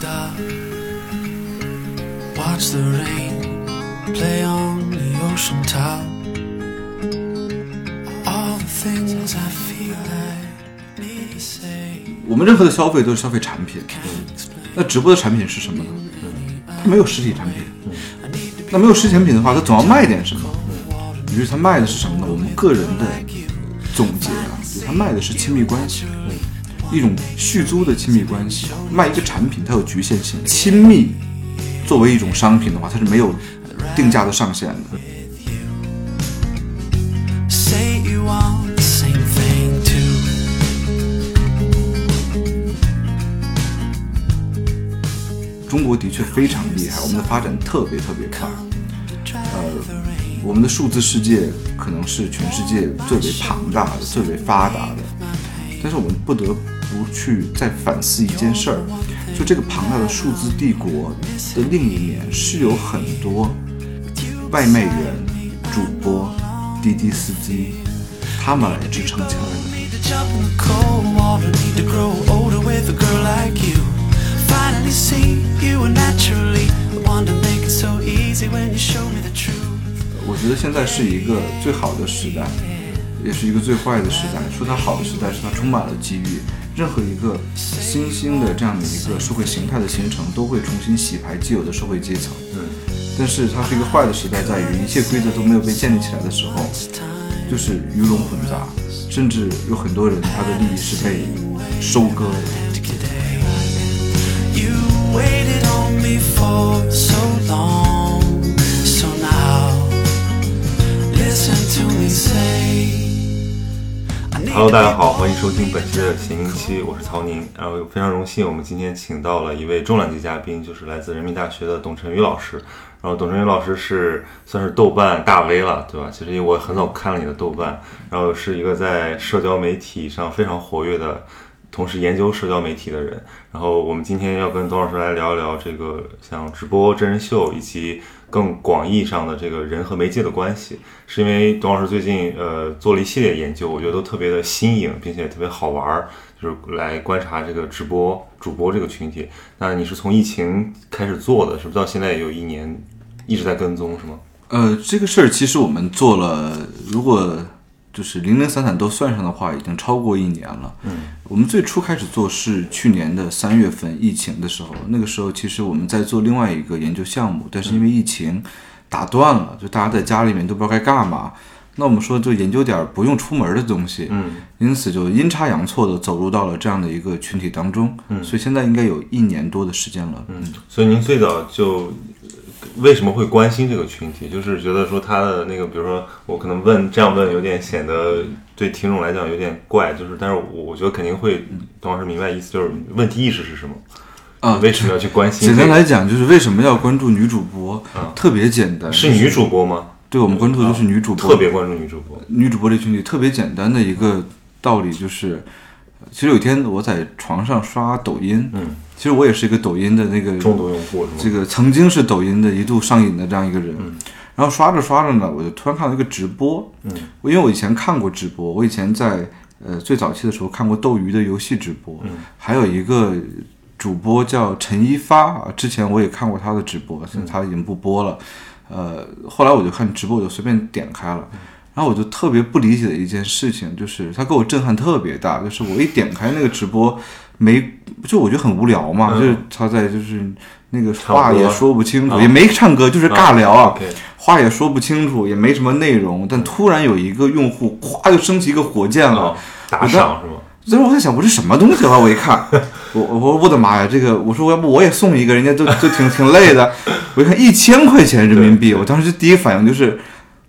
dark. Watch the rain play on the ocean top. All the things I feel I need to say. 我们任何的消费都是消费产品，那直播的产品是什么呢？它没有实体产品，那没有实体产品的话，它总要卖点什么。于是它卖的是什么呢？我们个人的总结啊，就是它卖的是亲密关系，一种续租的亲密关系。卖一个产品，它有局限性，亲密作为一种商品的话，它是没有定价的上限的。中国的确非常厉害，我们的发展特别特别快。呃，我们的数字世界可能是全世界最为庞大的、最为发达的，但是我们不得不去再反思一件事儿，就这个庞大的数字帝国的另一面是有很多外卖员、主播、滴滴司机他们来支撑起来的。我觉得现在是一个最好的时代，也是一个最坏的时代。说它好的时代是它充满了机遇，任何一个新兴的这样的一个社会形态的形成，都会重新洗牌既有的社会阶层。嗯，但是它是一个坏的时代，在于一切规则都没有被建立起来的时候，就是鱼龙混杂，甚至有很多人他的利益是被收割的。Hello，大家好，欢迎收听本期的闲音期，我是曹宁。然后非常荣幸，我们今天请到了一位重量级嘉宾，就是来自人民大学的董晨宇老师。然后董晨宇老师是算是豆瓣大 V 了，对吧？其实因为我很早看了你的豆瓣，然后是一个在社交媒体上非常活跃的，同时研究社交媒体的人。然后我们今天要跟董老师来聊一聊这个像直播、真人秀以及更广义上的这个人和媒介的关系，是因为董老师最近呃做了一系列研究，我觉得都特别的新颖，并且特别好玩儿，就是来观察这个直播主播这个群体。那你是从疫情开始做的，是不是到现在有一年一直在跟踪，是吗？呃，这个事儿其实我们做了，如果就是零零散散都算上的话，已经超过一年了。嗯，我们最初开始做是去年的三月份疫情的时候，那个时候其实我们在做另外一个研究项目，但是因为疫情打断了，就大家在家里面都不知道该干嘛。那我们说就研究点儿不用出门的东西，嗯，因此就阴差阳错的走入到了这样的一个群体当中，嗯，所以现在应该有一年多的时间了，嗯，所以您最早就为什么会关心这个群体？就是觉得说他的那个，比如说我可能问这样问有点显得对听众来讲有点怪，就是但是我我觉得肯定会董老师明白意思，就是问题意识是什么？啊为什么要去关心、简这个？单来讲，就是为什么要关注女主播？特别简单，是女主播吗？对我们关注的就是女主播，特别关注女主播。女主播这群体特别简单的一个道理就是，其实有一天我在床上刷抖音，嗯，其实我也是一个抖音的那个重度用户？这个曾经是抖音的一度上瘾的这样一个人，然后刷着刷着呢，我就突然看到一个直播，嗯，我因为我以前看过直播，我以前在呃最早期的时候看过斗鱼的游戏直播，嗯，还有一个主播叫陈一发啊，之前我也看过他的直播，现在他已经不播了，呃，后来我就看直播，我就随便点开了。然后我就特别不理解的一件事情，就是他给我震撼特别大，就是我一点开那个直播，没就我觉得很无聊嘛，嗯就是他在就是那个话也说不清楚，啊也没唱歌，就是尬聊啊话也说不清楚，也没什么内容，但突然有一个用户咵就升起一个火箭了啊，，打赏是吗？所以我在想，我这什么东西啊？我一看，我我我我的妈呀，这个我说要不我也送一个，人家都都挺挺累的。我一看一千块钱人民币，我当时第一反应就是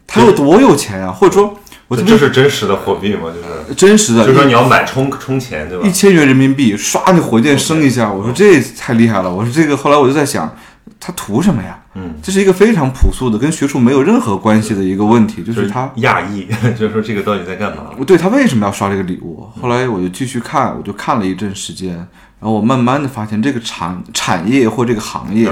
他有多有钱呀、或者说我这是真实的货币吗？就是真实的，就是说你要买充充钱对吧一？千元人民币，唰那火箭升一下，我说这太厉害了。我说这个，后来我就在想，他图什么呀？嗯，这是一个非常朴素的，跟学术没有任何关系的一个问题，就是他讶异，就是说这个到底在干嘛？我对他为什么要刷这个礼物？后来我就继续看，我就看了一阵时间，然后我慢慢的发现这个产产业或这个行业。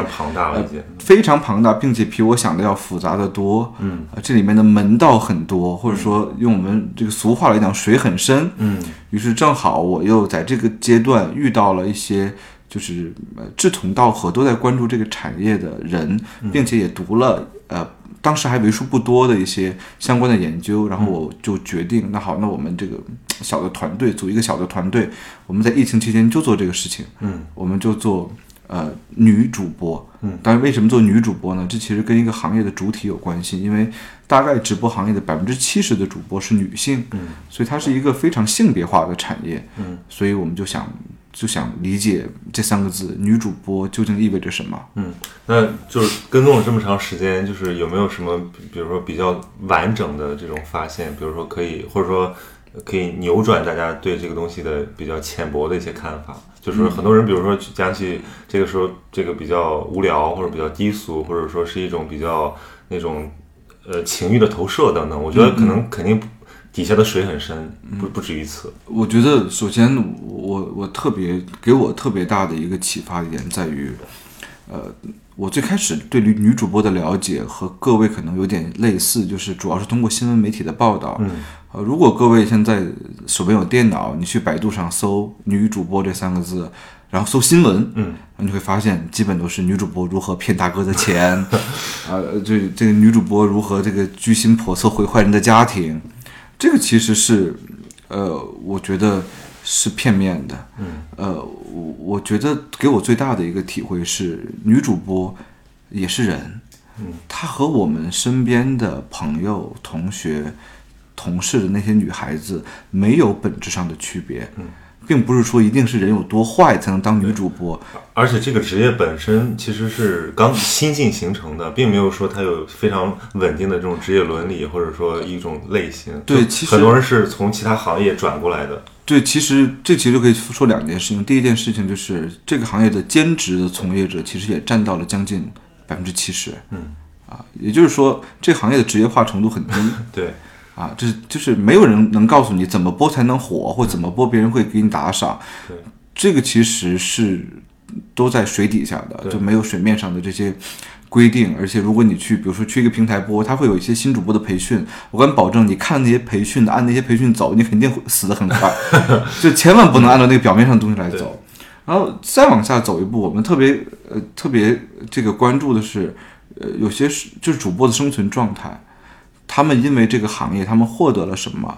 非常庞大，并且比我想的要复杂的多。嗯，这里面的门道很多，或者说用我们这个俗话来讲，水很深。嗯于是正好我又在这个阶段遇到了一些就是呃志同道合，都在关注这个产业的人，并且也读了呃当时还为数不多的一些相关的研究，然后我就决定，那好，那我们这个小的团队组一个小的团队，我们在疫情期间就做这个事情，嗯，我们就做呃女主播，嗯，但是为什么做女主播呢？这其实跟一个行业的主体有关系，因为大概直播行业的百分之七十的主播是女性，嗯，所以它是一个非常性别化的产业，嗯，所以我们就想就想理解这三个字“女主播”究竟意味着什么。嗯，那就是跟踪了这么长时间，就是有没有什么，比比如说比较完整的这种发现，比如说可以，或者说可以扭转大家对这个东西的比较浅薄的一些看法。就是很多人，比如说讲起这个时候，这个比较无聊，或者比较低俗，或者说是一种比较那种呃情欲的投射等等。我觉得可能肯定底下的水很深，不不止于此。我觉得，首先我我特别给我特别大的一个启发点在于，呃，我最开始对女女主播的了解和各位可能有点类似，就是主要是通过新闻媒体的报道。嗯，呃，如果各位现在手边有电脑，你去百度上搜“女主播”这三个字，然后搜新闻，嗯，你会发现基本都是女主播如何骗大哥的钱，呃、这这个女主播如何这个居心叵测毁坏人的家庭，这个其实是，呃，我觉得是片面的。嗯，呃，我我觉得给我最大的一个体会是，女主播也是人，嗯，她和我们身边的朋友、同学、同事的那些女孩子没有本质上的区别。嗯。并不是说一定是人有多坏才能当女主播，而且这个职业本身其实是刚新近形成的，并没有说它有非常稳定的这种职业伦理，或者说一种类型。对其实很多人是从其他行业转过来的。对，其实这其实就可以说两件事情。第一件事情就是这个行业的兼职的从业者其实也占到了将近百分之七十。嗯，啊，也就是说这行业的职业化程度很低。对，啊，就是就是没有人能告诉你怎么播才能火，或怎么播别人会给你打赏。对，这个其实是都在水底下的，就没有水面上的这些规定。而且如果你去，比如说去一个平台播，它会有一些新主播的培训，我敢保证，你看那些培训的，按那些培训走，你肯定会死得很快。就千万不能按照那个表面上的东西来走。然后再往下走一步，我们特别呃特别这个关注的是，呃，有些是就是主播的生存状态。他们因为这个行业，他们获得了什么，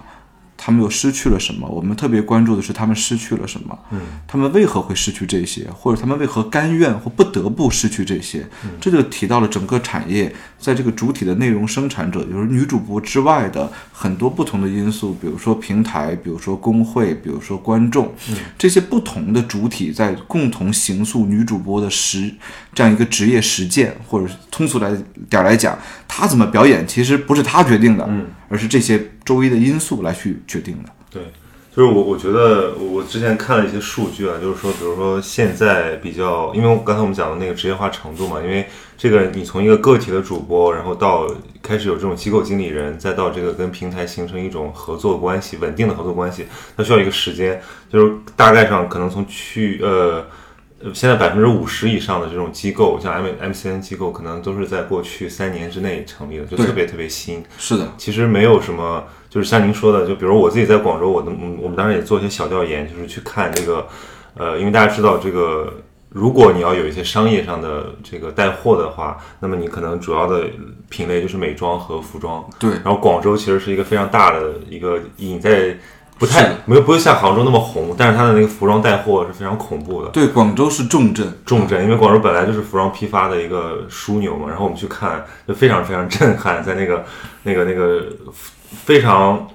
他们又失去了什么？我们特别关注的是他们失去了什么，嗯，他们为何会失去这些，或者他们为何甘愿或不得不失去这些？这就提到了整个产业在这个主体的内容生产者，就是女主播之外的很多不同的因素，比如说平台，比如说工会，比如说观众，这些不同的主体在共同形塑女主播的实这样一个职业实践，或者是通俗来点儿来讲，她怎么表演其实不是她决定的，嗯，而是这些周围的因素来去决定的。对，就是我我觉得我之前看了一些数据啊，就是说，比如说现在比较，因为刚才我们讲的那个职业化程度嘛，因为这个你从一个个体的主播，然后到开始有这种机构经理人，再到这个跟平台形成一种合作关系，稳定的合作关系，它需要一个时间，就是大概上可能从去呃。呃现在百分之五十以上的这种机构，像 M M C N 机构，可能都是在过去三年之内成立的，就特别特别新。是的，其实没有什么，就是像您说的，就比如我自己在广州，我的嗯我们当时也做一些小调研，就是去看这个，呃，因为大家知道这个，如果你要有一些商业上的这个带货的话，那么你可能主要的品类就是美妆和服装。对然后广州其实是一个非常大的一个隐在不太没有不会像杭州那么红，但是它的那个服装带货是非常恐怖的。对，广州是重镇，重镇，因为广州本来就是服装批发的一个枢纽嘛，然后我们去看，就非常非常震撼，在那个那个那个非常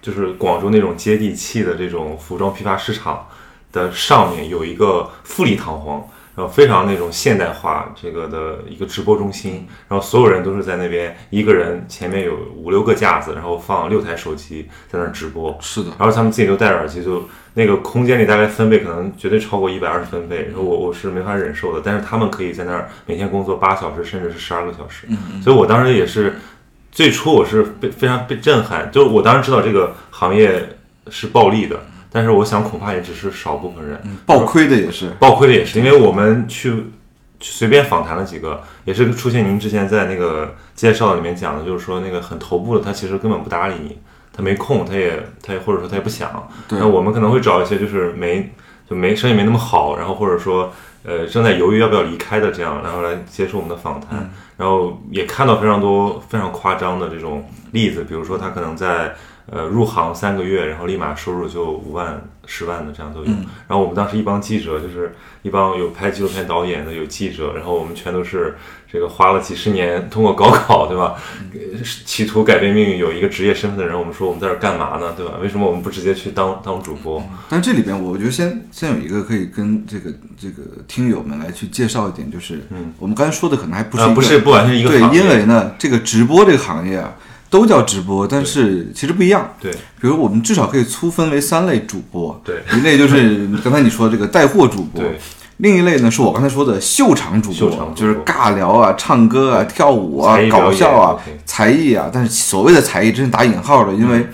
就是广州那种接地气的这种服装批发市场的上面有一个富丽堂皇，然后非常那种现代化这个的一个直播中心，然后所有人都是在那边，一个人前面有五六个架子，然后放六台手机在那儿直播，是的，然后他们自己都戴着耳机，就那个空间里大概分贝可能绝对超过一百二十分贝，然后我我是没法忍受的。但是他们可以在那儿每天工作八小时，甚至是十二个小时。嗯所以我当时也是最初我是被非常被震撼，就是我当时知道这个行业是暴利的，但是我想恐怕也只是少部分人。暴亏的也是，暴亏的也是，因为我们去去随便访谈了几个，也是出现您之前在那个介绍里面讲的，就是说那个很头部的，他其实根本不搭理你，他没空，他也他也或者说他也不想。对那我们可能会找一些就是没就没生意没那么好，然后或者说呃正在犹豫要不要离开的这样，然后来接受我们的访谈，然后也看到非常多非常夸张的这种例子，比如说他可能在呃入行三个月，然后立马收入就五万、十万的这样都有。然后我们当时一帮记者，就是一帮有拍纪录片导演的，有记者，然后我们全都是这个花了几十年通过高考，对吧？呃企图改变命运，有一个职业身份的人，我们说我们在这儿干嘛呢，对吧？为什么我们不直接去当当主播？但这里边，我觉得先先有一个可以跟这个这个听友们来去介绍一点，就是，嗯，我们刚才说的可能还不不是不完全一个对，因为呢，这个直播这个行业啊，都叫直播，但是其实不一样。对。比如我们至少可以粗分为三类主播，对。一类就是刚才你说的这个带货主播，对。另一类呢是我刚才说的秀场主播，就是尬聊啊、唱歌啊、跳舞啊搞笑啊、才艺啊。但是所谓的才艺，真是打引号的，因为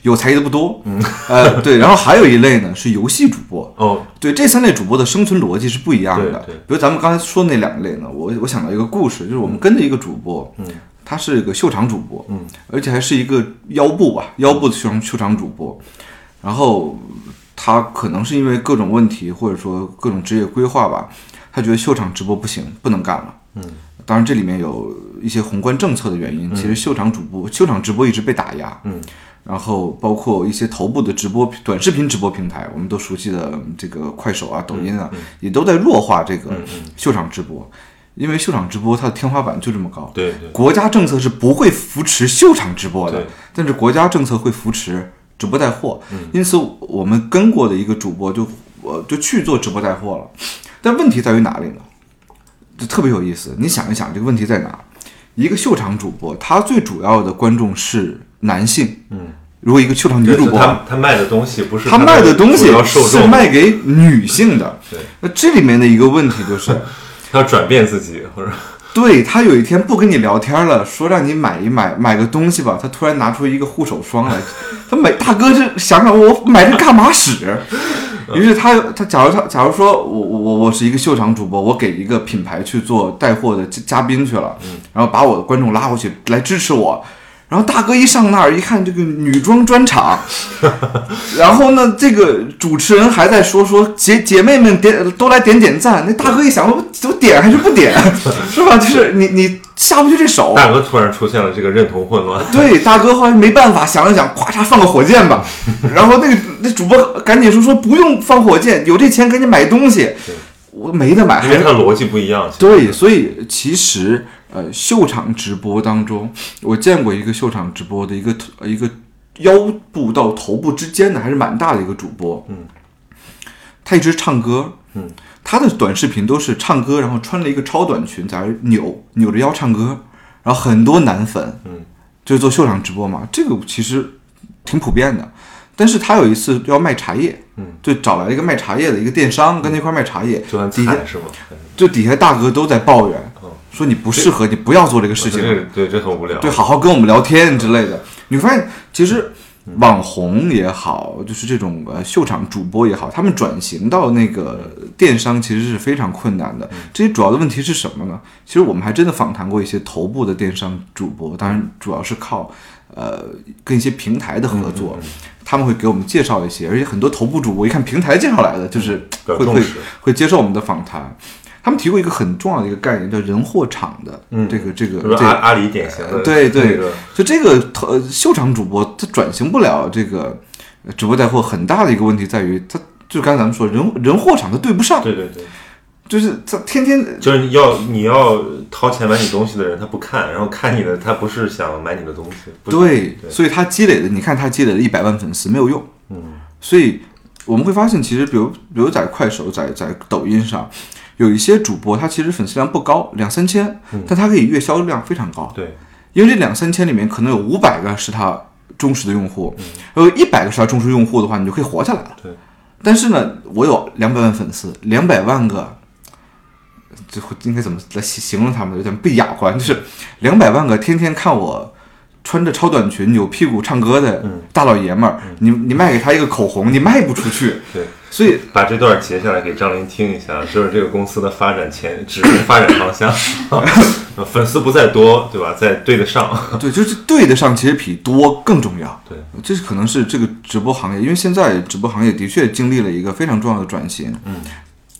有才艺的不多。嗯，呃，对。然后还有一类呢是游戏主播，哦，对，这三类主播的生存逻辑是不一样的。比如咱们刚才说那两类呢，我我想到一个故事，就是我们跟着一个主播，嗯，他是一个秀场主播，嗯，而且还是一个腰部吧，腰部的秀场秀场主播。然后他可能是因为各种问题，或者说各种职业规划吧，他觉得秀场直播不行，不能干了。嗯，当然这里面有一些宏观政策的原因，其实秀场主播、秀场直播一直被打压。嗯。然后包括一些头部的直播短视频直播平台，我们都熟悉的这个快手啊、抖音啊，也都在弱化这个秀场直播，因为秀场直播它的天花板就这么高。对对国家政策是不会扶持秀场直播的，但是国家政策会扶持直播带货。因此，我们跟过的一个主播就我就去做直播带货了。但问题在于哪里呢？就特别有意思。你想一想，这个问题在哪？一个秀场主播，他最主要的观众是男性。嗯，如果一个秀场女主播，他他卖的东西不是她卖的东西是，卖给女性的。对，那这里面的一个问题就是。他要转变自己，或者对他有一天不跟你聊天了，说让你买一买买个东西吧，他突然拿出一个护手霜来，他买大哥这想想我买这干嘛使？于是他他假如他假如说我我我是一个秀场主播，我给一个品牌去做带货的嘉嘉宾去了，然后把我的观众拉过去来支持我。然后大哥一上那儿一看，这个女装专场，然后呢，这个主持人还在说说姐姐妹们点都来点点赞。那大哥一想，我我点还是不点，是吧？就是你你下不去这手。大哥突然出现了这个认同混乱，对，大哥后来没办法，想了想，咵嚓放个火箭吧。然后那个那主播赶紧说说不用放火箭，有这钱赶紧买东西。我没得买，还是因为他的逻辑不一样。对，所以其实呃，秀场直播当中，我见过一个秀场直播的一个呃一个腰部到头部之间的还是蛮大的一个主播，嗯，他一直唱歌，嗯，他的短视频都是唱歌，然后穿了一个超短裙在那扭扭着腰唱歌，然后很多男粉，嗯，就是做秀场直播嘛，这个其实挺普遍的。但是他有一次要卖茶叶，嗯，就找来一个卖茶叶的一个电商，跟他一块儿卖茶叶，就很底下惨是吗？就底下大哥都在抱怨，说你不适合，你不要做这个事情，这对这很无聊。对，好好跟我们聊天之类的。你会发现，其实网红也好，就是这种呃秀场主播也好，他们转型到那个电商其实是非常困难的。这些主要的问题是什么呢？其实我们还真的访谈过一些头部的电商主播，当然主要是靠呃跟一些平台的合作。他们会给我们介绍一些，而且很多头部主播一看平台介绍来的，就是会会会接受我们的访谈。他们提过一个很重要的一个概念，叫人货场的，嗯这个这个阿阿里典型的，对对就这个呃秀场主播，他转型不了这个呃直播带货，很大的一个问题在于，他就刚才咱们说人人货场他对不上，对对对，就是他天天就是要你要掏钱买你东西的人，他不看，然后看你的，他不是想买你的东西，对，对所以他积累的，你看他积累了一百万粉丝没有用，嗯，所以我们会发现，其实比如比如在快手、在在抖音上，有一些主播他其实粉丝量不高，两三千，但他可以月销量非常高，对，因为这两三千里面可能有五百个是他忠实的用户，有一百个是他忠实用户的话，你就可以活下来了。对。但是呢，我有两百万粉丝，两百万个，最后应该怎么来形形容他们？有点不雅观，就是两百万个天天看我穿着超短裙扭屁股唱歌的嗯大老爷们儿，你你卖给他一个口红，你卖不出去。对，所以把这段截下来给张琳听一下，就是这个公司的发展前指明发展方向。粉丝不在多，对吧？在对得上。对，就是对得上，其实比多更重要。对，这是可能是这个直播行业，因为现在直播行业的确经历了一个非常重要的转型。嗯，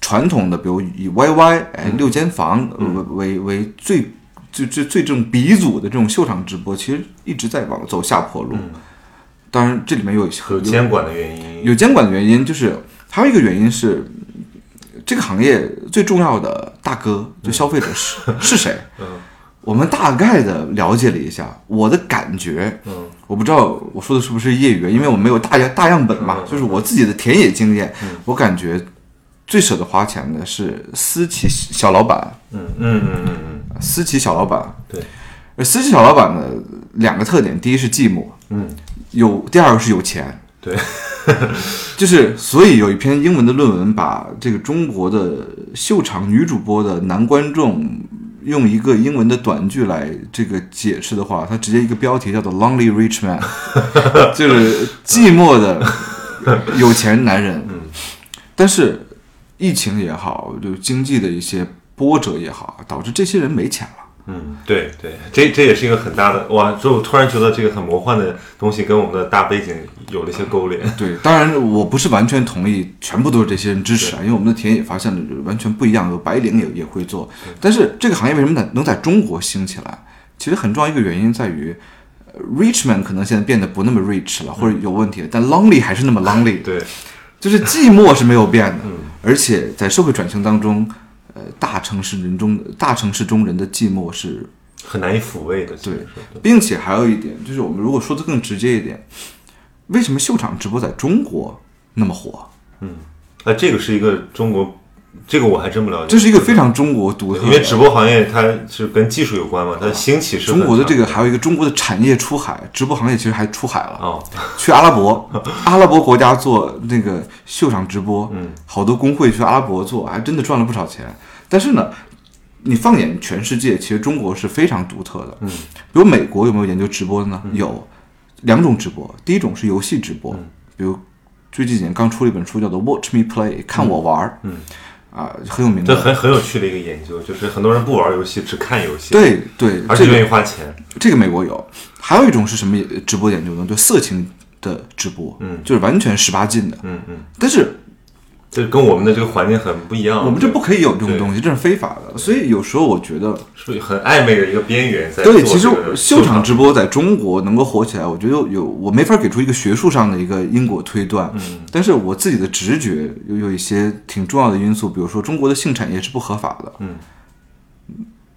传统的，比如以 YY 哎六间房为为为最最最最这种鼻祖的这种秀场直播，其实一直在往走下坡路。当然，这里面有有监管的原因，有监管的原因，就是还有一个原因是，这个行业最重要的大哥，就消费者是、是谁？嗯我们大概的了解了一下，我的感觉，嗯我不知道我说的是不是业余，因为我没有大样大样本嘛，嗯就是我自己的田野经验，我感觉最舍得花钱的是私企小老板，嗯嗯嗯嗯嗯，私企小老板，对，而私企小老板的两个特点，第一是寂寞，嗯。有第二个是有钱，对，就是所以有一篇英文的论文把这个中国的秀场女主播的男观众用一个英文的短句来这个解释的话，它直接一个标题叫做 “Lonely Rich Man”，就是寂寞的有钱男人。但是疫情也好，就经济的一些波折也好，导致这些人没钱了。嗯，对对，这这也是一个很大的哇！就我突然觉得这个很魔幻的东西跟我们的大背景有了一些勾连。对，当然我不是完全同意，全部都是这些人支持啊，因为我们的田野发现了完全不一样，有白领也也会做。但是这个行业为什么能能在中国兴起来？其实很重要一个原因在于呃，rich man 可能现在变得不那么 rich 了，或者有问题了，但 lonely 还是那么 lonely，对，就是寂寞是没有变的。而且在社会转型当中，呃，大城市人中大城市中人的寂寞是很难以抚慰的，对并且还有一点，就是我们如果说的更直接一点，为什么秀场直播在中国那么火？啊，这个是一个中国，这个我还真不了解。这是一个非常中国独特的，因为直播行业它是跟技术有关嘛，它的兴起是中国的这个还有一个中国的产业出海，直播行业其实还出海了，长哦，去阿拉伯，阿拉伯国家做那个秀场直播，嗯，好多工会去阿拉伯做，还真的赚了不少钱。但是呢，你放眼全世界，其实中国是非常独特的，嗯，比如美国有没有研究直播的呢？有两种直播，第一种是游戏直播，嗯。比如最近几年刚出了一本书叫做《Watch Me Play》，看我玩儿，嗯，啊，很有名的，这很很有趣的一个研究，就是很多人不玩游戏，只看游戏，，对对，而且这个愿意花钱。这个美国有，还有一种是什么直播研究呢？就色情的直播，嗯就是完全十八禁的。嗯嗯，但是这跟我们的这个环境很不一样。我们这不可以有这种东西，这是非法的。所以有时候我觉得，是很暧昧的一个边缘在对，其实秀场场直播在中国能够火起来，我觉得有我没法给出一个学术上的一个因果推断，嗯但是我自己的直觉有有一些挺重要的因素，比如说中国的性产业是不合法的，嗯，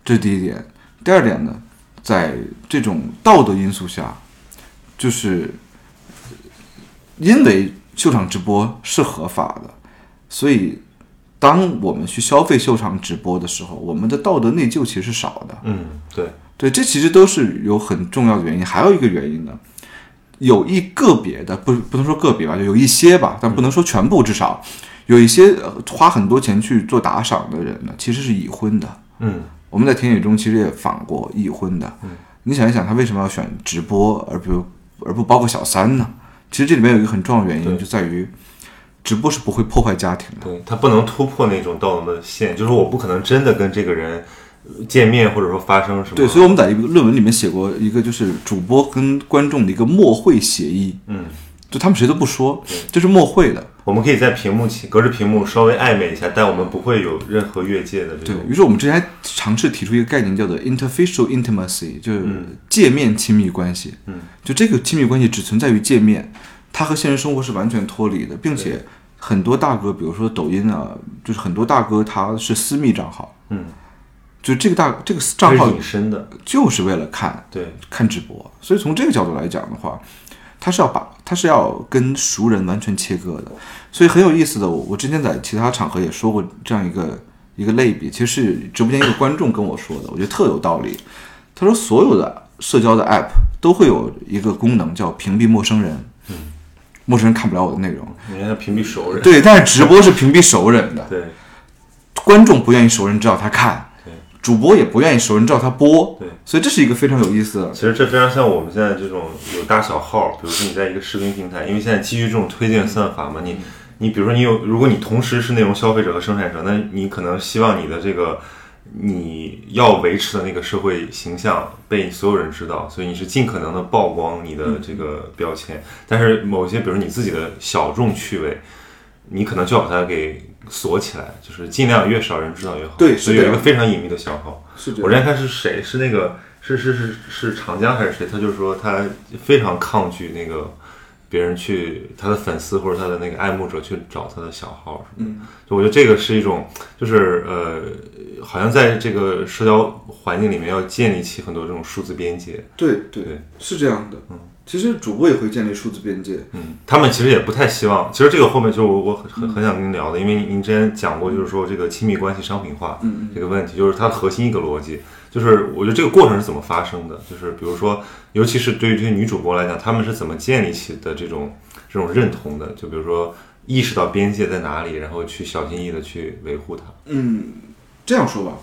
这是第一点。第二点呢，在这种道德因素下，就是因为秀场直播是合法的，所以当我们去消费秀场直播的时候，我们的道德内疚其实是少的。嗯，对，对，这其实都是有很重要的原因。还有一个原因呢，有一个别的，不不能说个别吧，就有一些吧，但不能说全部，至少有一些呃花很多钱去做打赏的人呢，其实是已婚的。嗯我们在田野中其实也访过已婚的，嗯你想一想，他为什么要选直播而不而不包括小三呢？其实这里面有一个很重要的原因，就在于直播是不会破坏家庭的。对，他不能突破那种道德的线，就是我不可能真的跟这个人呃见面，或者说发生什么。对，所以我们在一个论文里面写过一个，就是主播跟观众的一个默会协议，嗯，就他们谁都不说，就是默会的。我们可以在屏幕前隔着屏幕稍微暧昧一下，但我们不会有任何越界的这种。对于是，我们之前还尝试提出一个概念，叫做 interfacial intimacy，就是界面亲密关系。嗯，就这个亲密关系只存在于界面，它和现实生活是完全脱离的，并且很多大哥，比如说抖音啊，就是很多大哥他是私密账号，嗯，就这个大这个账号是隐身的，就是为了看对，看直播，所以从这个角度来讲的话，他是要把他是要跟熟人完全切割的，所以很有意思的。我我之前在其他场合也说过这样一个一个类比，其实是直播间一个观众跟我说的，我觉得特有道理。他说所有的社交的 app 都会有一个功能叫屏蔽陌生人，陌生人看不了我的内容，你看他屏蔽熟人，对，但是直播是屏蔽熟人的，对。观众不愿意熟人知道他看。对，主播也不愿意熟人知道他播，对，所以这是一个非常有意思的。其实这非常像我们现在这种有大小号，比如说你在一个视频平台，因为现在基于这种推荐算法嘛，你你比如说你有，如果你同时是内容消费者和生产者，那你可能希望你的这个你要维持的那个社会形象被所有人知道，所以你是尽可能的曝光你的这个标签。但是某些比如你自己的小众趣味，你可能就要把它给锁起来，就是尽量越少人知道越好。对所以有一个非常隐秘的消耗。是这我之前看是谁？是那个是是是是长江还是谁？他就是说他非常抗拒那个别人去他的粉丝或者他的那个爱慕者去找他的小号什么的。就我觉得这个是一种，就是呃，好像在这个社交环境里面要建立起很多这种数字边界。对对对是这样的。嗯，其实主播也会建立数字边界。嗯，他们其实也不太希望。其实这个后面就是我我很很很想跟您聊的，因为您您之前讲过，就是说这个亲密关系商品化这个问题，就是它的核心一个逻辑，就是我觉得这个过程是怎么发生的，就是比如说，尤其是对于这些女主播来讲，她们是怎么建立起的这种这种认同的，就比如说意识到边界在哪里，然后去小心翼翼的去维护它。嗯这样说吧，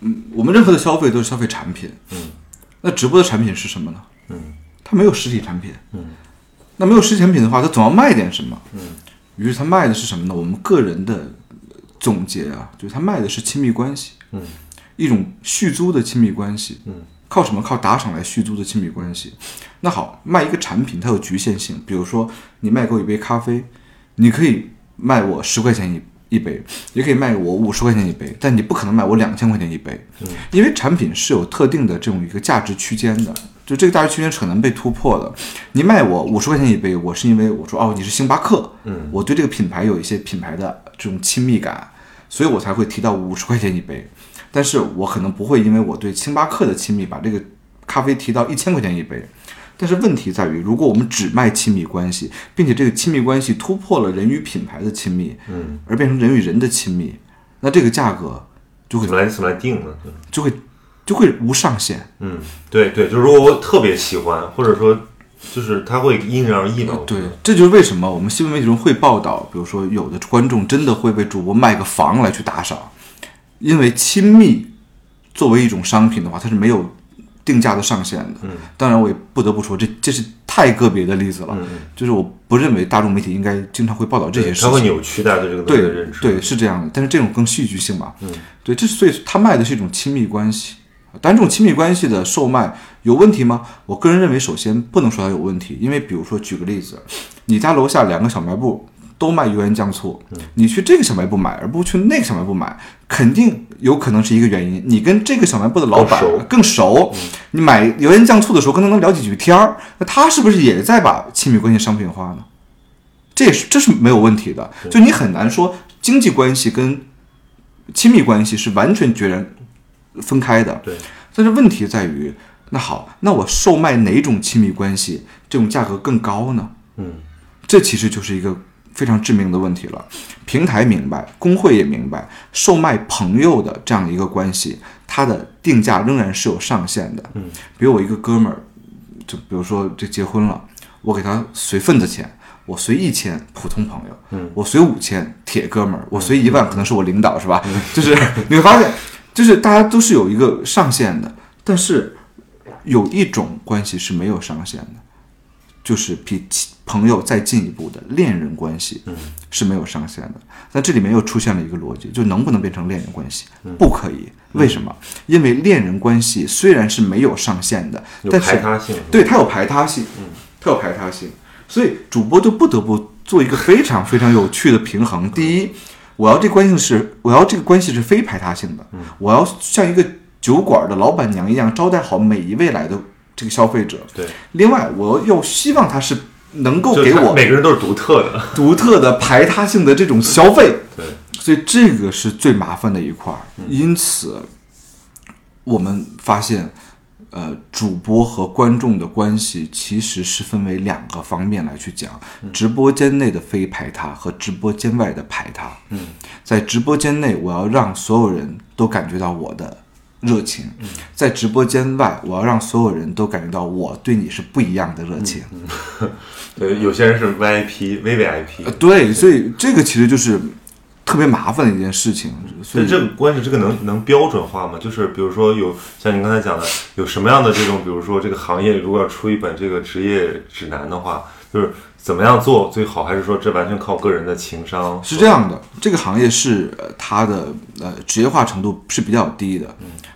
嗯，我们任何的消费都是消费产品。嗯，那直播的产品是什么呢？嗯，它没有实体产品。嗯，那没有实体产品的话，它总要卖点什么。嗯，于是它卖的是什么呢？我们个人的总结啊，就是它卖的是亲密关系。嗯，一种续租的亲密关系。嗯，靠什么？靠打赏来续租的亲密关系。那好，卖一个产品它有局限性，比如说你卖给我一杯咖啡，你可以卖我十块钱一一杯，也可以卖我五十块钱一杯，但你不可能卖我两千块钱一杯，因为产品是有特定的这种一个价值区间的，就这个价值区间是很难被突破的。你卖我五十块钱一杯，我是因为我说哦你是星巴克，嗯，我对这个品牌有一些品牌的这种亲密感，所以我才会提到五十块钱一杯，但是我可能不会因为我对星巴克的亲密，把这个咖啡提到一千块钱一杯。但是问题在于，如果我们只卖亲密关系，并且这个亲密关系突破了人与品牌的亲密，嗯，而变成人与人的亲密，那这个价格就会怎么来怎么来定呢？就会就会无上限。嗯，对对，就是如果我特别喜欢，或者说就是它会因人而异的。对，这就是为什么我们新闻媒体中会报道，比如说有的观众真的会为主播卖个房来去打赏，因为亲密作为一种商品的话，它是没有定价的上限的。嗯，当然我也不得不说，这这是太个别的例子了。嗯就是我不认为大众媒体应该经常会报道这些事情它会。扭曲大家对这个对的认知。对，是这样的，但是这种更戏剧性嘛。嗯，对，这所以他卖的是一种亲密关系，但这种亲密关系的售卖有问题吗？我个人认为，首先不能说它有问题，因为比如说举个例子，你家楼下两个小卖部都卖油盐酱醋，你去这个小卖部买，而不去那个小卖部买，肯定有可能是一个原因，你跟这个小卖部的老板更熟，你买油盐酱醋的时候跟他能聊几句天儿，那他是不是也在把亲密关系商品化呢？这也是这是没有问题的，就你很难说经济关系跟亲密关系是完全决然分开的。对，但是问题在于，那好，那我售卖哪种亲密关系，这种价格更高呢？嗯，这其实就是一个非常致命的问题了。平台明白，工会也明白，售卖朋友的这样一个关系，它的定价仍然是有上限的。嗯，比如我一个哥们儿，就比如说这结婚了，我给他随份子钱。我随一千，普通朋友；嗯，我随五千，铁哥们儿；我随一万，可能是我领导，是吧？就是你会发现，就是大家都是有一个上限的，但是有一种关系是没有上限的，就是比亲朋友再进一步的恋人关系，是没有上限的。那这里面又出现了一个逻辑，就能不能变成恋人关系？不可以。为什么？因为恋人关系虽然是没有上限的，但是排他性。对，它有排他性，嗯，它有排他性，所以主播就不得不做一个非常非常有趣的平衡。第一，我要这关系是，我要这个关系是非排他性的，我要像一个酒馆的老板娘一样招待好每一位来的这个消费者。对，另外，我又希望他是能够给我每个人都是独特的。独特的排他性的这种消费。对，所以这个是最麻烦的一块儿。因此，我们发现，呃，主播和观众的关系其实是分为两个方面来去讲：直播间内的非排他和直播间外的排他。嗯，在直播间内，我要让所有人都感觉到我的热情；在直播间外，我要让所有人都感觉到我对你是不一样的热情。对，有些人是 VIP、VVIP 呃，。对，所以这个其实就是特别麻烦的一件事情。所以这个关系这个能能标准化吗？就是比如说有像您刚才讲的，有什么样的这种，比如说这个行业如果要出一本这个职业指南的话，就是怎么样做最好，还是说这完全靠个人的情商？是这样的，这个行业是呃它的呃职业化程度是比较低的，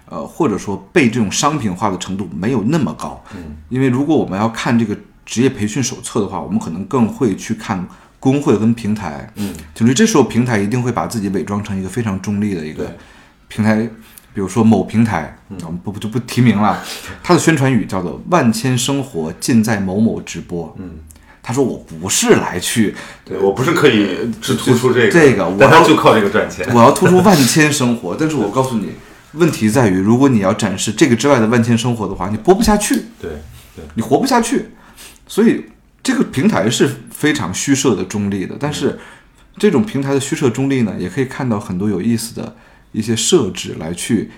呃或者说被这种商品化的程度没有那么高。嗯，因为如果我们要看这个职业培训手册的话，我们可能更会去看工会跟平台。嗯，就是这时候平台一定会把自己伪装成一个非常中立的一个平台，比如说某平台，我们不不就不提名了，它的宣传语叫做“万千生活尽在某某直播”。嗯。他说：“我不是来去对我不是可以只突出这个，这个我要就靠这个赚钱。我要突出万千生活，但是我告诉你，问题在于，如果你要展示这个之外的万千生活的话，你播不下去，对对，你活不下去。所以这个平台是非常虚设的中立的，但是这种平台的虚设中立呢，也可以看到很多有意思的一些设置来去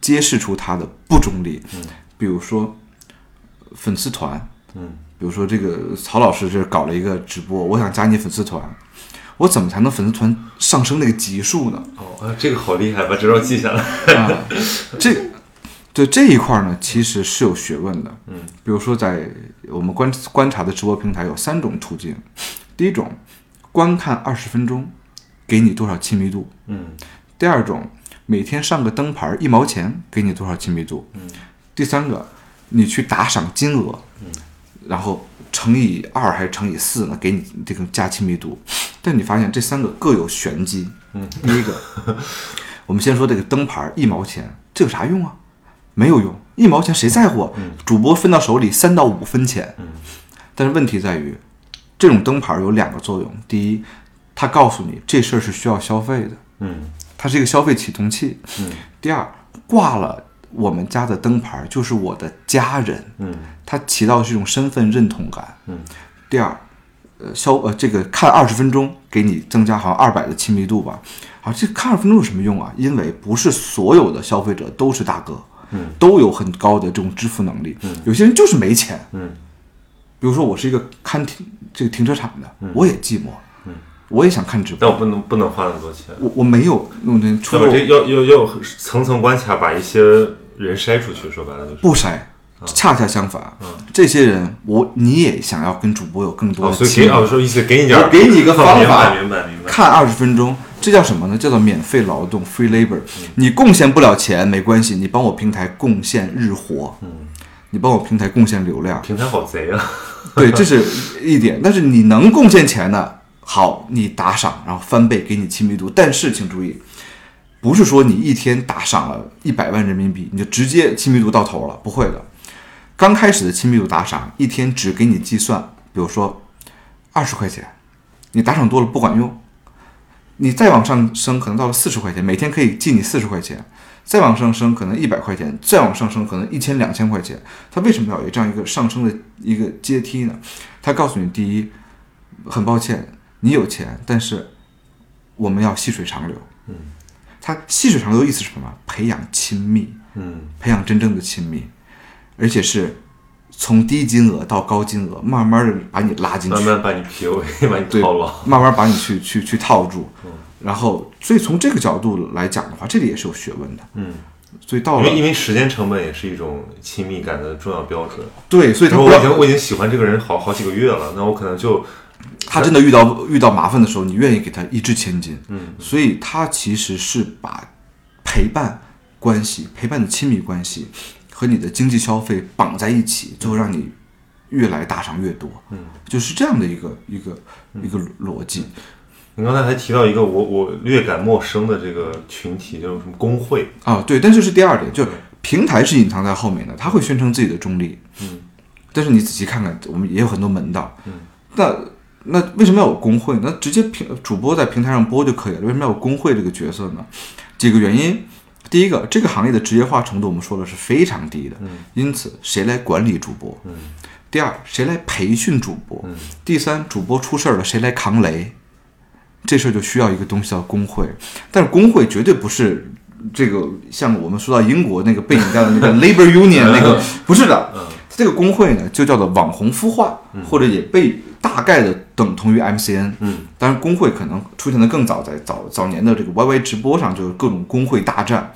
揭示出它的不中立。嗯，比如说粉丝团，嗯，比如说这个曹老师这搞了一个直播，我想加你粉丝团，我怎么才能粉丝团上升那个级数呢？哦，啊这个好厉害，把这招记下来。啊，这对这一块呢，其实是有学问的。嗯，比如说在我们观观察的直播平台有三种途径，第一种，观看二十分钟，给你多少亲密度？嗯第二种，每天上个灯牌一毛钱，给你多少亲密度？嗯第三个，你去打赏金额，嗯然后乘以二还是乘以四呢？给你这个加亲密度。但你发现这三个各有玄机。嗯，第一个，我们先说这个灯牌一毛钱，这有啥用啊？没有用，一毛钱谁在乎啊？主播分到手里三到五分钱。嗯。但是问题在于，这种灯牌有两个作用：第一，它告诉你这事儿是需要消费的，嗯。它是一个消费启动器；嗯。第二，挂了我们家的灯牌就是我的家人，嗯。它起到是一种身份认同感。嗯。第二，呃，消呃这个看二十分钟给你增加好像二百的亲密度吧。好，这看二十分钟有什么用啊？因为不是所有的消费者都是大哥，嗯，都有很高的这种支付能力。嗯有些人就是没钱。嗯比如说我是一个看停这个停车场的，我也寂寞，嗯，我也想看直播，但我不能不能花那么多钱。我我没有弄的，除了我要要要要层层关卡，把一些人筛出去。说白了就是，不筛。恰恰相反，这些人我你也想要跟主播有更多哦，的亲密所以给哦说意思给你点，我给你一个方法明白明白明白。看二十分钟，这叫什么呢？叫做免费劳动 （free labor）。你嗯贡献不了钱没关系，你帮我平台贡献日活，嗯你帮我平台贡献流量，平台好贼啊！对，这是一点。但是你能贡献钱的，好，你打赏，然后翻倍给你亲密度。但是请注意，不是说你一天打赏了一百万人民币，你就直接亲密度到头了，不会的。刚开始的亲密度打赏，一天只给你计算，比如说二十块钱，你打赏多了不管用，你再往上升，可能到了四十块钱，每天可以记你四十块钱，再往上升可能一百块钱，再往上升可能一千两千块钱。它为什么要有这样一个上升的一个阶梯呢？它告诉你，第一，很抱歉，你有钱，但是我们要细水长流。嗯，它细水长流的意思是什么？培养亲密，嗯培养真正的亲密，而且是从低金额到高金额，慢慢的把你拉进去，慢慢把你 PUA，把你套牢。慢慢把你去去去套住。然后，所以从这个角度来讲的话，这里也是有学问的。嗯，所以到了因为因为时间成本也是一种亲密感的重要标准。对，所以他我已经我已经喜欢这个人好好几个月了，那我可能就他真的遇到遇到麻烦的时候，你愿意给他一掷千金。嗯，所以他其实是把陪伴关系、陪伴的亲密关系和你的经济消费绑在一起，最后让你越来打赏越多。嗯，就是这样的一个一个一个逻辑。你刚才还提到一个我我略感陌生的这个群体，叫什么工会？啊，对，但这是第二点，就平台是隐藏在后面的，他会宣称自己的中立，嗯，但是你仔细看看，我们也有很多门道，嗯，那那为什么要有工会？那直接平主播在平台上播就可以了，为什么要有工会这个角色呢？几个原因，第一个，这个行业的职业化程度我们说的是非常低的，嗯，因此谁来管理主播？嗯，第二，谁来培训主播？嗯，第三，主播出事儿了，谁来扛雷？这事儿就需要一个东西叫工会，但是工会绝对不是这个像我们说到英国那个被你叫的那个 labor union 那个，不是的。嗯这个工会呢，就叫做网红孵化，或者也被大概的等同于 MCN。嗯，当然工会可能出现的更早，在早早年的这个 YY 直播上，就是各种工会大战。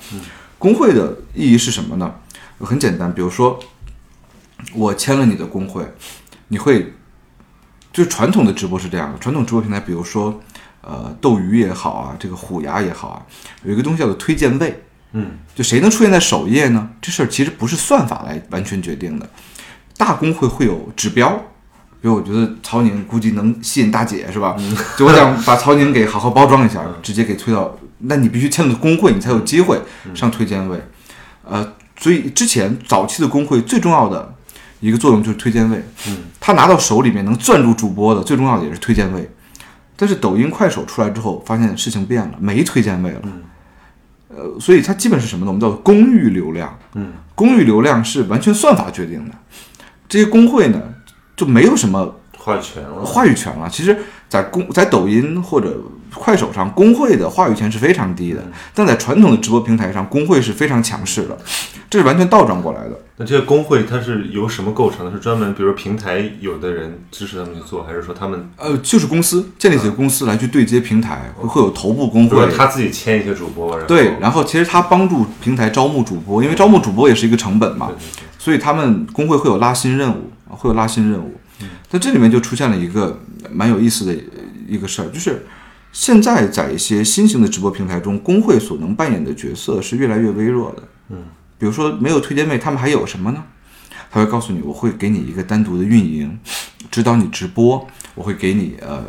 工会的意义是什么呢？很简单，比如说我签了你的工会，你会就是传统的直播是这样的，传统直播平台，比如说呃斗鱼也好啊，这个虎牙也好啊，有一个东西叫做推荐位。嗯，就谁能出现在首页呢？这事儿其实不是算法来完全决定的，大工会会有指标，比如我觉得曹宁估计能吸引大姐是吧？就我想把曹宁给好好包装一下，直接给推到，那你必须签了工会，你才有机会上推荐位。呃，所以之前早期的工会最重要的一个作用就是推荐位，嗯，他拿到手里面能攥住主播的最重要的也是推荐位。但是抖音、快手出来之后，发现事情变了，没推荐位了。呃，所以它基本是什么呢？我们叫做公域流量。嗯，公域流量是完全算法决定的。这些工会呢，就没有什么话语权了。话语权了。其实，在公在抖音或者快手上，工会的话语权是非常低的，但在传统的直播平台上，工会是非常强势的。这是完全倒转过来的。那这些工会它是由什么构成的？是专门比如说平台有的人支持他们去做，还是说他们呃，就是公司建立起公司来去对接平台，会会有头部工会。他自己签一些主播，然后对，然后其实他帮助平台招募主播，因为招募主播也是一个成本嘛，对对对所以他们工会会有拉新任务，会有拉新任务。但这里面就出现了一个蛮有意思的一个事儿，就是现在在一些新型的直播平台中，工会所能扮演的角色是越来越微弱的。嗯，比如说没有推荐位，他们还有什么呢？他会告诉你，我会给你一个单独的运营，指导你直播，我会给你呃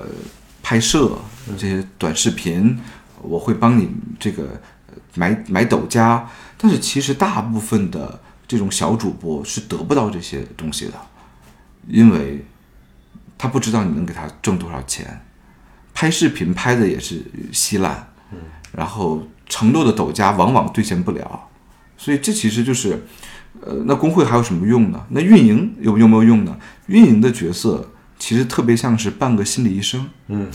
拍摄这些短视频，我会帮你这个呃买买抖加。但是其实大部分的这种小主播是得不到这些东西的，因为他不知道你能给他挣多少钱，拍视频拍的也是稀烂，然后承诺的抖加往往兑现不了，所以这其实就是，呃，那工会还有什么用呢？那运营有有没有用呢？运营的角色其实特别像是半个心理医生，嗯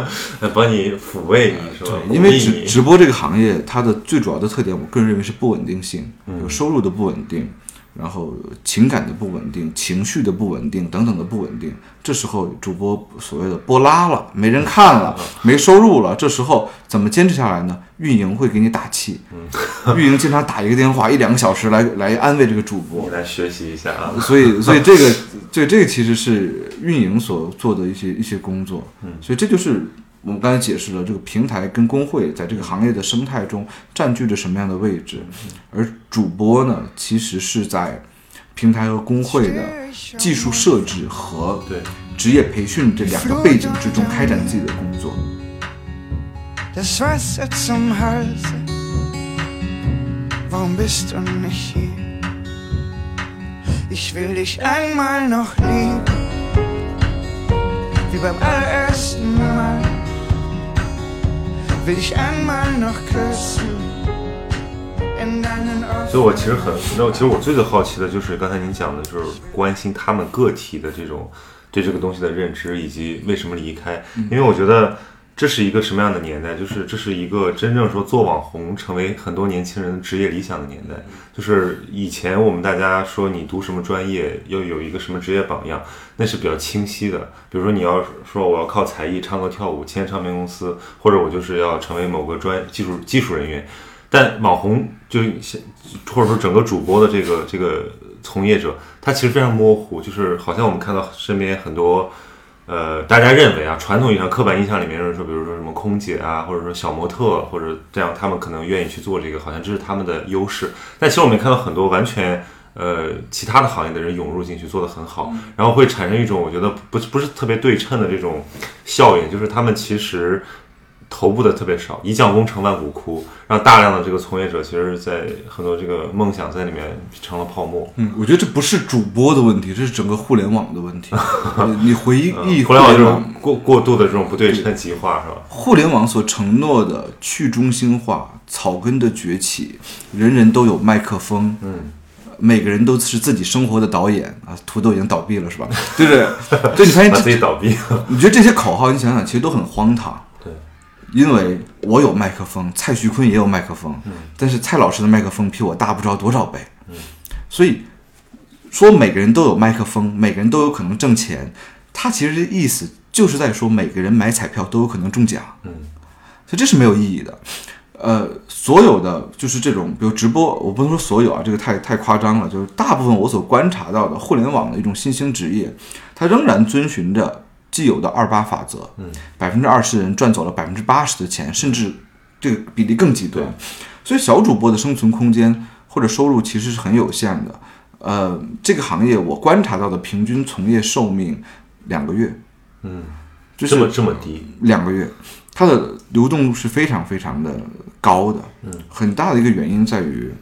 帮你抚慰你是吧？因为直直播这个行业，它的最主要的特点，我个人认为是不稳定性，嗯有收入的不稳定，然后情感的不稳定、情绪的不稳定等等的不稳定。这时候主播所谓的播拉了，没人看了，嗯没收入了，这时候怎么坚持下来呢？运营会给你打气，嗯运营经常打一个电话一两个小时来来安慰这个主播你，来学习一下啊。所以，所以这个，这这个其实是运营所做的一些一些工作，嗯，所以这就是我们刚才解释了这个平台跟工会在这个行业的生态中占据着什么样的位置，而主播呢，其实是在平台和工会的技术设置和对，职业培训这两个背景之中开展自己的工作。所以我其实很，那其实我最最好奇的就是刚才您讲的就是关心他们个体的这种对这个东西的认知，以及为什么离开，因为我觉得。这是一个什么样的年代？就是这是一个真正说做网红成为很多年轻人职业理想的年代。就是以前我们大家说你读什么专业，要有一个什么职业榜样，那是比较清晰的。比如说你要说我要靠才艺唱歌跳舞签唱片公司，或者我就是要成为某个专技术技术人员。但网红就现或者说整个主播的这个这个从业者，他其实非常模糊，就是好像我们看到身边很多，呃，大家认为啊，传统意义上刻板印象里面就是说，比如说什么空姐啊，或者说小模特，或者这样，他们可能愿意去做这个，好像这是他们的优势。但其实我们也看到很多完全。呃，其他的行业的人涌入进去做得很好，然后会产生一种我觉得不不是特别对称的这种效应，就是他们其实头部的特别少，一将功成万骨枯，让大量的这个从业者其实，在很多这个梦想在里面成了泡沫。嗯，我觉得这不是主播的问题，这是整个互联网的问题。你回忆互互联网这种过过度的这种不对称极化是吧？互联网所承诺的去中心化、草根的崛起，人人都有麦克风，嗯，每个人都是自己生活的导演啊。土豆已经倒闭了是吧？对不对？对，你发现把自己，倒闭了。你觉得这些口号，你想想，其实都很荒唐。对，因为我有麦克风，蔡徐坤也有麦克风，但是蔡老师的麦克风比我大不知道多少倍，所以说每个人都有麦克风，每个人都有可能挣钱，他其实意思就是在说每个人买彩票都有可能中奖，嗯，所以这是没有意义的。呃，所有的就是这种，比如直播，我不能说所有啊，这个太太夸张了。就是大部分我所观察到的互联网的一种新兴职业，它仍然遵循着既有的二八法则，嗯，百分之二十人赚走了百分之八十的钱，甚至这个比例更极端。所以小主播的生存空间或者收入其实是很有限的。呃，这个行业我观察到的平均从业寿命两个月，嗯，就是这么这么低，两个月，它的流动度是非常非常的高的。嗯，很大的一个原因在于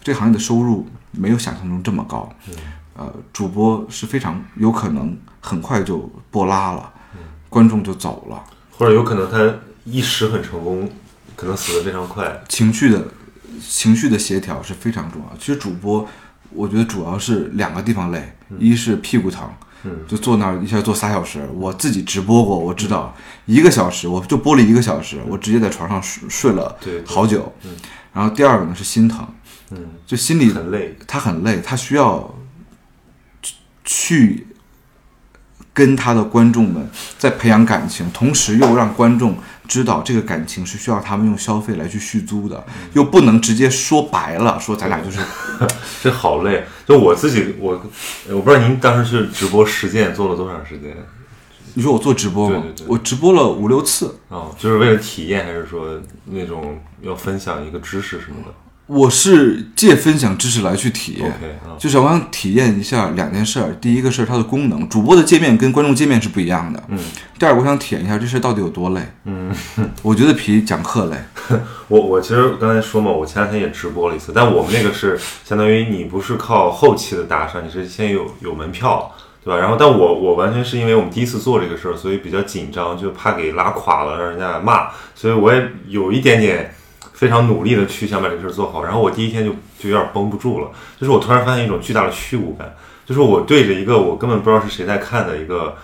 这个行业的收入没有想象中这么高。嗯，呃，主播是非常有可能很快就播拉了，嗯观众就走了，或者有可能他一时很成功，可能死得非常快。情绪的情绪的协调是非常重要。其实主播，我觉得主要是两个地方累，一是屁股疼。嗯就坐那儿一下坐仨小时，我自己直播过，我知道一个小时我就播了一个小时，我直接在床上睡睡了好久。嗯然后第二个呢是心疼，嗯，就心里很累。他很累，他需要去跟他的观众们在培养感情，同时又让观众知道这个感情是需要他们用消费来去续租的，又不能直接说白了，说咱俩就是 这好累。就我自己，我我不知道您当时是直播实践做了多长时间？你说我做直播吗？对对对我直播了五六次，哦，就是为了体验，还是说那种要分享一个知识什么的我是借分享知识来去体验。就是我想体验一下两件事儿，第一个是它的功能，主播的界面跟观众界面是不一样的。嗯，第二个我想体验一下这事儿到底有多累。嗯，我觉得比讲课累。我我其实刚才说嘛，我前两天也直播了一次，但我们那个是相当于你不是靠后期的打赏，你是先有有门票，对吧？然后但我我完全是因为我们第一次做这个事儿，所以比较紧张，就怕给拉垮了，让人家骂，所以我也有一点点非常努力的去想把这个事儿做好。然后我第一天就就有点绷不住了，就是我突然发现一种巨大的虚无感，就是我对着一个我根本不知道是谁在看的一个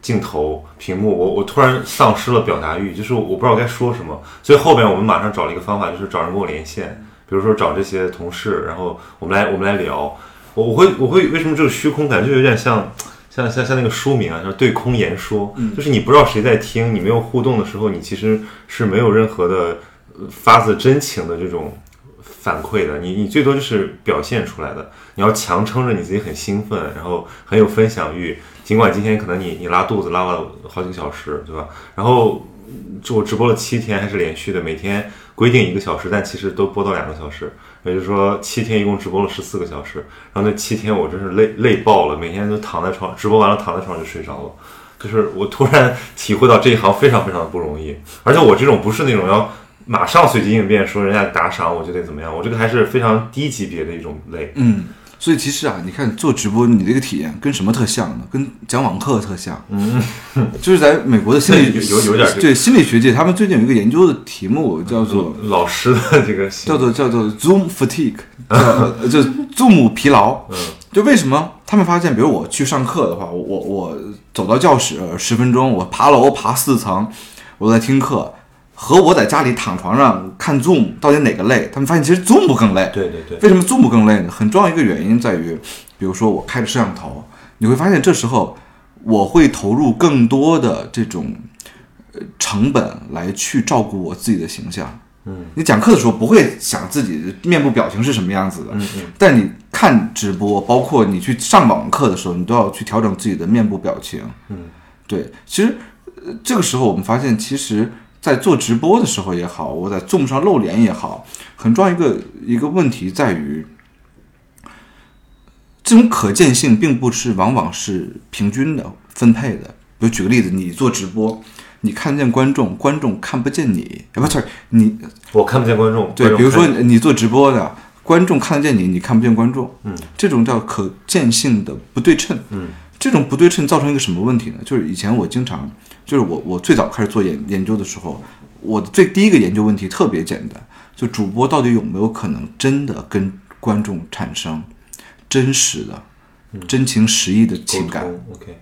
镜头屏幕，我我突然丧失了表达欲，就是我不知道该说什么，所以后边我们马上找了一个方法，就是找人跟我连线，比如说找这些同事，然后我们来我们来聊，我我会我会为什么这个虚空感就有点像像像像那个书名啊，叫对空言说，就是你不知道谁在听，你没有互动的时候，你其实是没有任何的呃发自真情的这种反馈的，你你最多就是表现出来的，你要强撑着你自己很兴奋，然后很有分享欲，尽管今天可能你你拉肚子拉了好几个小时，对吧？然后就我直播了七天，还是连续的，每天规定一个小时，但其实都播到两个小时，也就是说七天一共直播了十四个小时。然后那七天我真是累累爆了，每天都躺在床，直播完了躺在床上就睡着了。就是我突然体会到这一行非常非常的不容易，而且我这种不是那种要马上随机应变，说人家打赏我就得怎么样，我这个还是非常低级别的一种累。嗯，所以其实啊，你看做直播，你这个体验跟什么特像呢？跟讲网课特像。嗯，就是在美国的心理 有有有点这个对心理学界，他们最近有一个研究的题目叫做老师的这个叫做叫做 Zoom fatigue，叫 就 Zoom 疲劳。嗯，就为什么他们发现，比如我去上课的话，我我我走到教室十分钟，我爬楼爬四层，我在听课，和我在家里躺床上看 Zoom 到底哪个累？他们发现其实 Zoom 更累。对对对，为什么 Zoom 更累呢？很重要一个原因在于，比如说我开着摄像头，你会发现这时候我会投入更多的这种呃成本来去照顾我自己的形象。嗯，你讲课的时候不会想自己的面部表情是什么样子的，嗯嗯，但你看直播，包括你去上网课的时候，你都要去调整自己的面部表情。嗯，对，其实、呃这个时候我们发现，其实，在做直播的时候也好，我在 Zoom 上露脸也好，很重要一个一个问题在于，这种可见性并不是往往是平均的分配的。比如举个例子，你做直播，你看见观众，观众看不见你，啊不你我看不见观众。对，比如说你做直播的，观众看得见你，你看不见观众，嗯，这种叫可见性的不对称，嗯，这种不对称造成一个什么问题呢？就是以前我经常，就是我我最早开始做研研究的时候，我的最第一个研究问题特别简单，就主播到底有没有可能真的跟观众产生真实的、真情实意的情感？OK，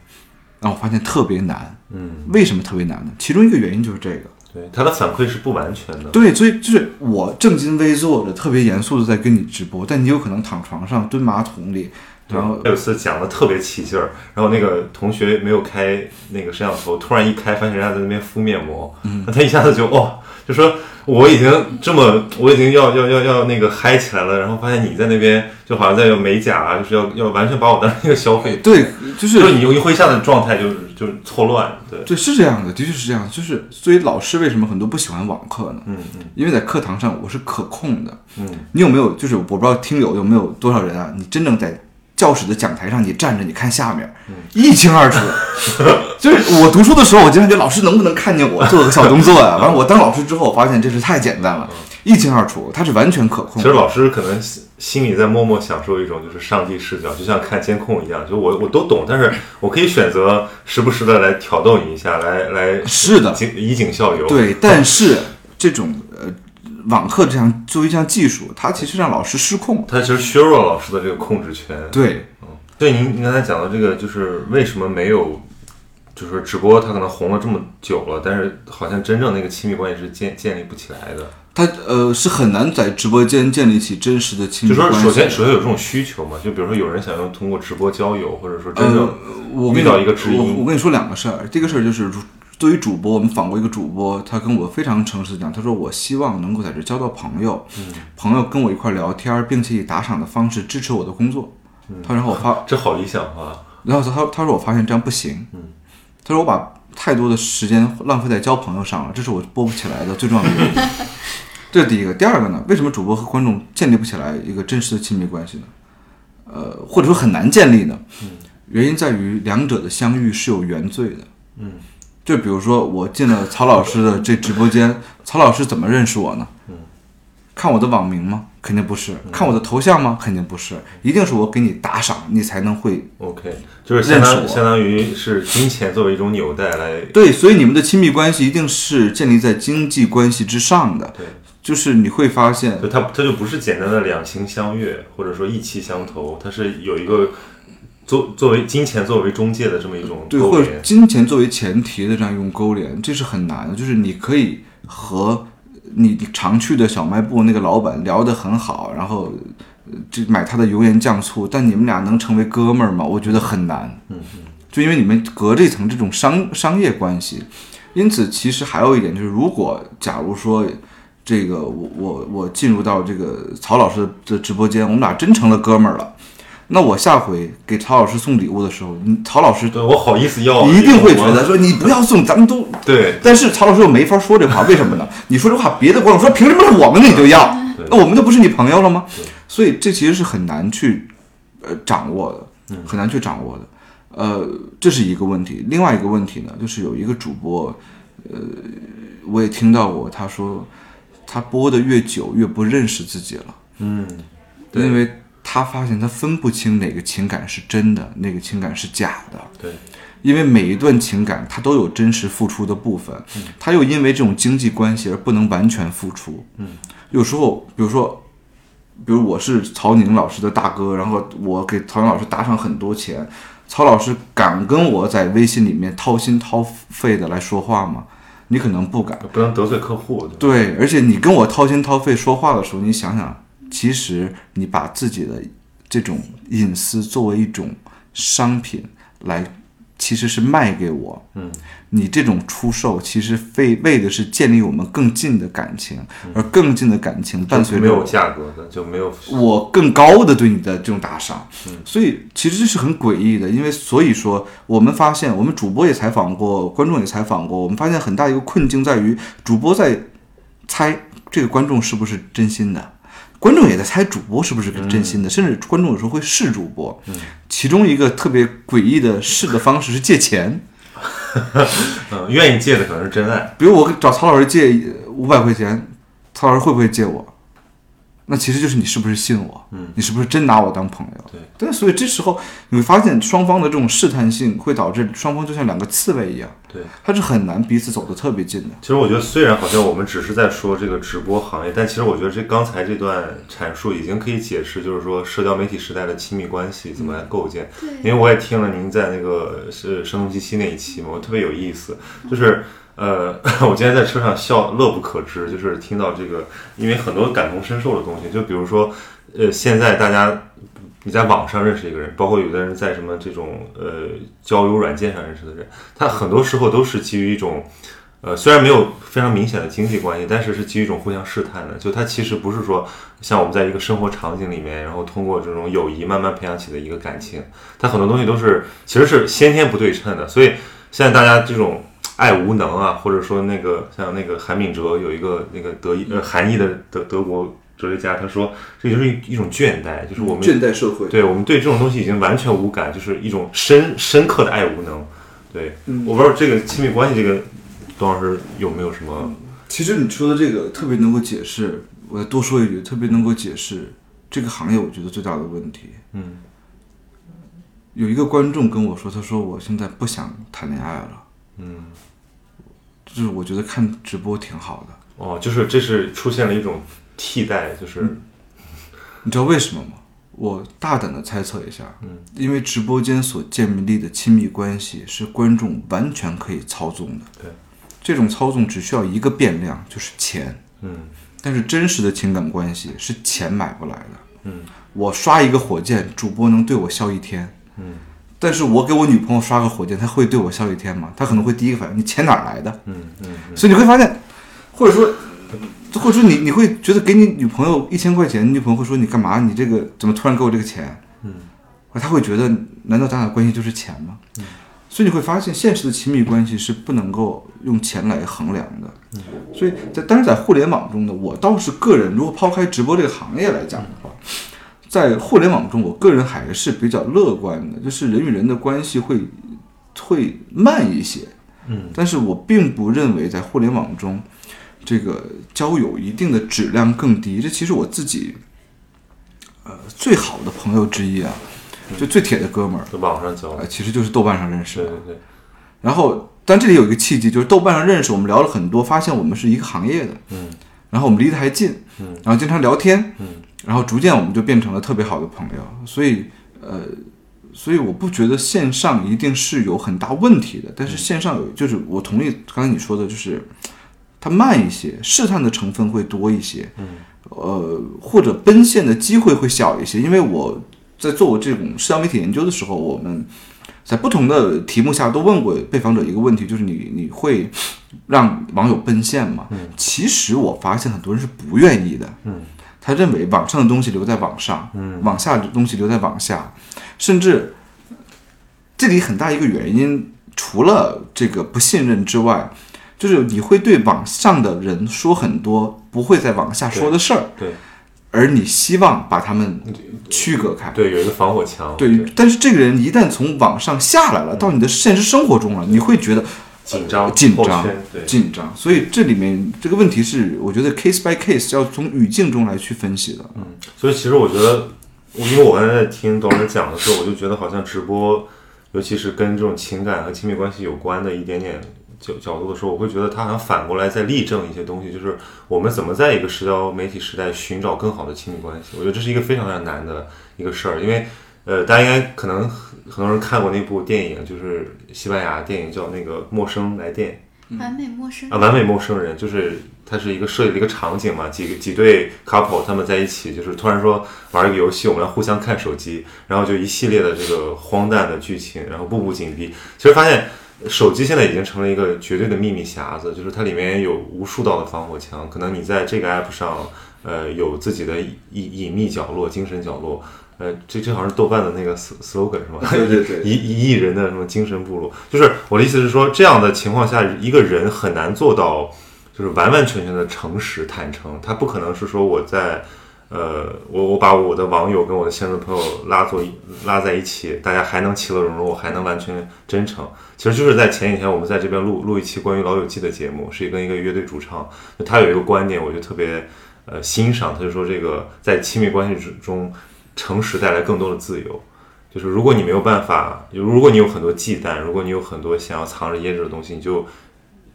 然后我发现特别难，嗯，为什么特别难呢？其中一个原因就是这个。对，他的反馈是不完全的。对，所以就是我正襟危坐着，特别严肃的在跟你直播，但你有可能躺床上、蹲马桶里，然后有一次讲的特别起劲儿，然后那个同学没有开那个摄像头，突然一开，发现人家在那边敷面膜，嗯，他一下子就哦，就说我已经这么，我已经要要要要那个嗨起来了，然后发现你在那边就好像在用美甲啊，就是要要完全把我当成一个消费，对，就是就是你会下的状态就是就是错乱，对，对，是这样的，的确是这样。就是所以老师为什么很多不喜欢网课呢？嗯嗯因为在课堂上我是可控的。嗯，你有没有就是我不知道听友有没有多少人啊？你真正在教室的讲台上，你站着，你看下面，嗯一清二楚。就是我读书的时候，我经常觉得老师能不能看见我做个小动作呀、完了，我当老师之后，我发现这是太简单了，一清二楚，它是完全可控。其实老师可能心心里在默默享受一种就是上帝视角，就像看监控一样，就我我都懂，但是我可以选择时不时的来挑逗你一下，来来是的警以儆效尤。对，但是这种呃网课这项作为一项技术，它其实让老师失控。它其实削弱了老师的这个控制权。对，对，您您刚才讲的这个，就是为什么没有，就是直播它可能红了这么久了，但是好像真正那个亲密关系是建建立不起来的。它呃是很难在直播间建立起真实的亲就说密关系的。首先首先有这种需求嘛，就比如说有人想要通过直播交友，或者说真正遇到一个知我音我跟你说两个事儿。第一个事儿就是，如作为主播，我们访过一个主播，他跟我非常诚实的讲，他说我希望能够在这交到朋友，嗯朋友跟我一块儿聊天儿，并且以打赏的方式支持我的工作。嗯他然后我发，这好理想啊。然后他他说我发现这样不行，嗯他说我把太多的时间浪费在交朋友上了，这是我播不起来的最重要的原因。这是第一个，第二个呢？为什么主播和观众建立不起来一个真实的亲密关系呢？呃，或者说很难建立呢？原因在于两者的相遇是有原罪的。嗯，就比如说我进了曹老师的这直播间，曹老师怎么认识我呢？嗯，看我的网名吗？肯定不是。看我的头像吗？肯定不是。一定是我给你打赏，你才能会 OK，就是相当相当于是金钱作为一种纽带来对，所以你们的亲密关系一定是建立在经济关系之上的。对，就是你会发现，就它它就不是简单的两情相悦，或者说意气相投，它是有一个作作为金钱作为中介的这么一种对，或者。金钱作为前提的这样一种勾连，这是很难的。就是你可以和你常去的小卖部那个老板聊得很好，然后呃这买他的油盐酱醋，但你们俩能成为哥们儿吗？我觉得很难。嗯就因为你们隔着一层这种商商业关系，因此其实还有一点就是，如果假如说这个我我我进入到这个曹老师的直播间，我们俩真成了哥们儿了。那我下回给曹老师送礼物的时候，你曹老师对我好意思要，你一定会觉得说你不要送，咱们都。对但是曹老师又没法说这话，为什么呢？你说这话，别的观众说凭什么是我们的你就要？那我们就不是你朋友了吗？所以这其实是很难去呃掌握的，很难去掌握的。呃，这是一个问题。另外一个问题呢，就是有一个主播，呃，我也听到过，他说他播的越久越不认识自己了。嗯，对因为他发现他分不清哪个情感是真的，哪个情感是假的。对，因为每一段情感它都有真实付出的部分，他又因为这种经济关系而不能完全付出。嗯，有时候，比如说，比如我是曹宁老师的大哥，然后我给曹宁老师打赏很多钱，曹老师敢跟我在微信里面掏心掏肺的来说话吗？你可能不敢。不能得罪客户。对对，而且你跟我掏心掏肺说话的时候，你想想，其实你把自己的这种隐私作为一种商品来，其实是卖给我。嗯，你这种出售其实为为的是建立我们更近的感情，而更近的感情伴随着没有价格的就没有我更高的对你的这种打赏，所以其实这是很诡异的，因为所以说我们发现，我们主播也采访过，观众也采访过，我们发现很大一个困境在于，主播在猜这个观众是不是真心的，观众也在猜主播是不是真心的，甚至观众有时候会试主播，其中一个特别诡异的试的方式是借钱，嗯，愿意借的可能是真爱。比如我找曹老师借五百块钱，曹老师会不会借我？那其实就是你是不是信我，嗯，你是不是真拿我当朋友？对，但所以这时候你会发现双方的这种试探性会导致双方就像两个刺猬一样，对，它是很难彼此走得特别近的。其实我觉得，虽然好像我们只是在说这个直播行业，但其实我觉得这刚才这段阐述已经可以解释，就是说社交媒体时代的亲密关系怎么来构建。因为我也听了您在那个是声东击西那一期嘛，我特别有意思，就是。呃，我今天在车上笑乐不可支，就是听到这个，因为很多感同身受的东西，就比如说，呃，现在大家你在网上认识一个人，包括有的人在什么这种呃交友软件上认识的人，他很多时候都是基于一种。呃，虽然没有非常明显的经济关系，但是是基于一种互相试探的。就它其实不是说像我们在一个生活场景里面，然后通过这种友谊慢慢培养起的一个感情。它很多东西都是其实是先天不对称的。所以现在大家这种爱无能啊，或者说那个像那个韩敏哲有一个那个德意呃韩裔的德德国哲学家，他说这就是一一种倦怠，就是我们倦怠社会。对我们对这种东西已经完全无感，就是一种深深刻的爱无能。对，嗯我不知道这个亲密关系这个董老师有没有什么？其实你说的这个特别能够解释，我再多说一句，特别能够解释这个行业我觉得最大的问题。嗯有一个观众跟我说，他说我现在不想谈恋爱了，嗯，就是我觉得看直播挺好的。哦，就是这是出现了一种替代，就是、嗯你知道为什么吗？我大胆的猜测一下，嗯，因为直播间所建立的亲密关系是观众完全可以操纵的。对，这种操纵只需要一个变量，就是钱。嗯但是真实的情感关系是钱买不来的。嗯我刷一个火箭，主播能对我笑一天，嗯但是我给我女朋友刷个火箭，她会对我笑一天吗？她可能会第一个反应，你钱哪儿来的？嗯嗯嗯所以你会发现，或者说，或者说你你会觉得给你女朋友一千块钱，你女朋友会说你干嘛？你这个怎么突然给我这个钱？嗯，她会觉得难道咱俩关系就是钱吗？嗯，所以你会发现，现实的亲密关系是不能够用钱来衡量的。嗯，所以在但是在互联网中呢，我倒是个人，如果抛开直播这个行业来讲。在互联网中，我个人还是比较乐观的，就是人与人的关系会会慢一些，嗯，但是我并不认为在互联网中，这个交友一定的质量更低。这其实我自己，呃，最好的朋友之一啊，就最铁的哥们儿，在网上交其实就是豆瓣上认识的。对对对，然后，但这里有一个契机，就是豆瓣上认识，我们聊了很多，发现我们是一个行业的，嗯。然后我们离得还近，嗯。然后经常聊天，嗯然后逐渐我们就变成了特别好的朋友。所以，呃，所以我不觉得线上一定是有很大问题的，但是线上有，就是我同意刚才你说的，就是它慢一些，试探的成分会多一些，嗯呃，或者奔现的机会会小一些，因为我在做我这种社交媒体研究的时候，我们在不同的题目下都问过被访者一个问题，就是你你会让网友奔现吗？其实我发现很多人是不愿意的，嗯他认为网上的东西留在网上，嗯。网下的东西留在网下，甚至这里很大一个原因，除了这个不信任之外，就是你会对网上的人说很多不会在网下说的事儿，对。而你希望把他们区隔开。对，有一个防火墙，对，但是这个人一旦从网上下来了，到你的现实生活中了，你会觉得紧张紧张对，紧张。所以这里面这个问题是，我觉得 case by case 要从语境中来去分析的。嗯，所以其实我觉得，因为我刚才在听董老师讲的时候，我就觉得好像直播，尤其是跟这种情感和亲密关系有关的一点点角角度的时候，我会觉得他好像反过来在例证一些东西，就是我们怎么在一个社交媒体时代寻找更好的亲密关系。我觉得这是一个非常非常难的一个事儿，因为呃，大家应该可能很多人看过那部电影，就是西班牙电影叫那个《陌生来电》。完美陌生啊，完美陌生人就是它是一个设计的一个场景嘛，几个几对 couple 他们在一起，就是突然说玩一个游戏，我们要互相看手机，然后就一系列的这个荒诞的剧情，然后步步紧逼。其实发现手机现在已经成了一个绝对的秘密匣子，就是它里面有无数道的防火墙，可能你在这个 app 上，呃，有自己的隐隐秘角落、精神角落。呃，这这好像是豆瓣的那个 slogan 是吧？对对对一一亿人的什么精神部落，就是我的意思是说，这样的情况下，一个人很难做到就是完完全全的诚实坦诚，他不可能是说我在呃，我我把我的网友跟我的现实朋友拉做一拉在一起，大家还能其乐融融，我还能完全真诚。其实就是在前几天，我们在这边录录一期关于老友记的节目，是跟一个乐队主唱，他有一个观点，我就特别呃欣赏，他就说这个在亲密关系之中，诚实带来更多的自由。就是如果你没有办法，如果你有很多忌惮，如果你有很多想要藏着掖着的东西，你就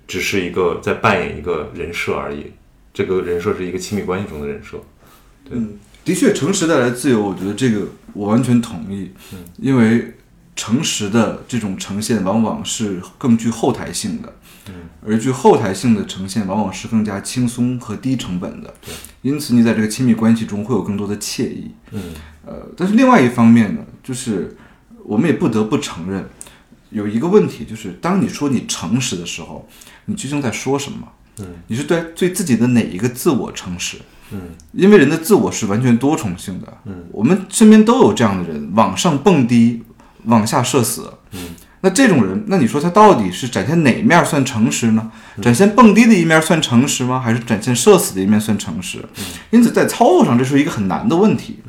只是一个在扮演一个人设而已。这个人设是一个亲密关系中的人设。嗯，的确，诚实带来自由，我觉得这个我完全同意。嗯，因为诚实的这种呈现往往是更具后台性的，而具后台性的呈现往往是更加轻松和低成本的，因此你在这个亲密关系中会有更多的惬意。嗯呃，但是另外一方面呢，就是我们也不得不承认，有一个问题，就是当你说你诚实的时候，你究竟在说什么？嗯，你是对对自己的哪一个自我诚实？嗯因为人的自我是完全多重性的。嗯，我们身边都有这样的人，往上蹦迪，往下社死。嗯，那这种人，那你说他到底是展现哪面算诚实呢？展现蹦迪的一面算诚实吗？还是展现社死的一面算诚实？因此，在操作上，这是一个很难的问题。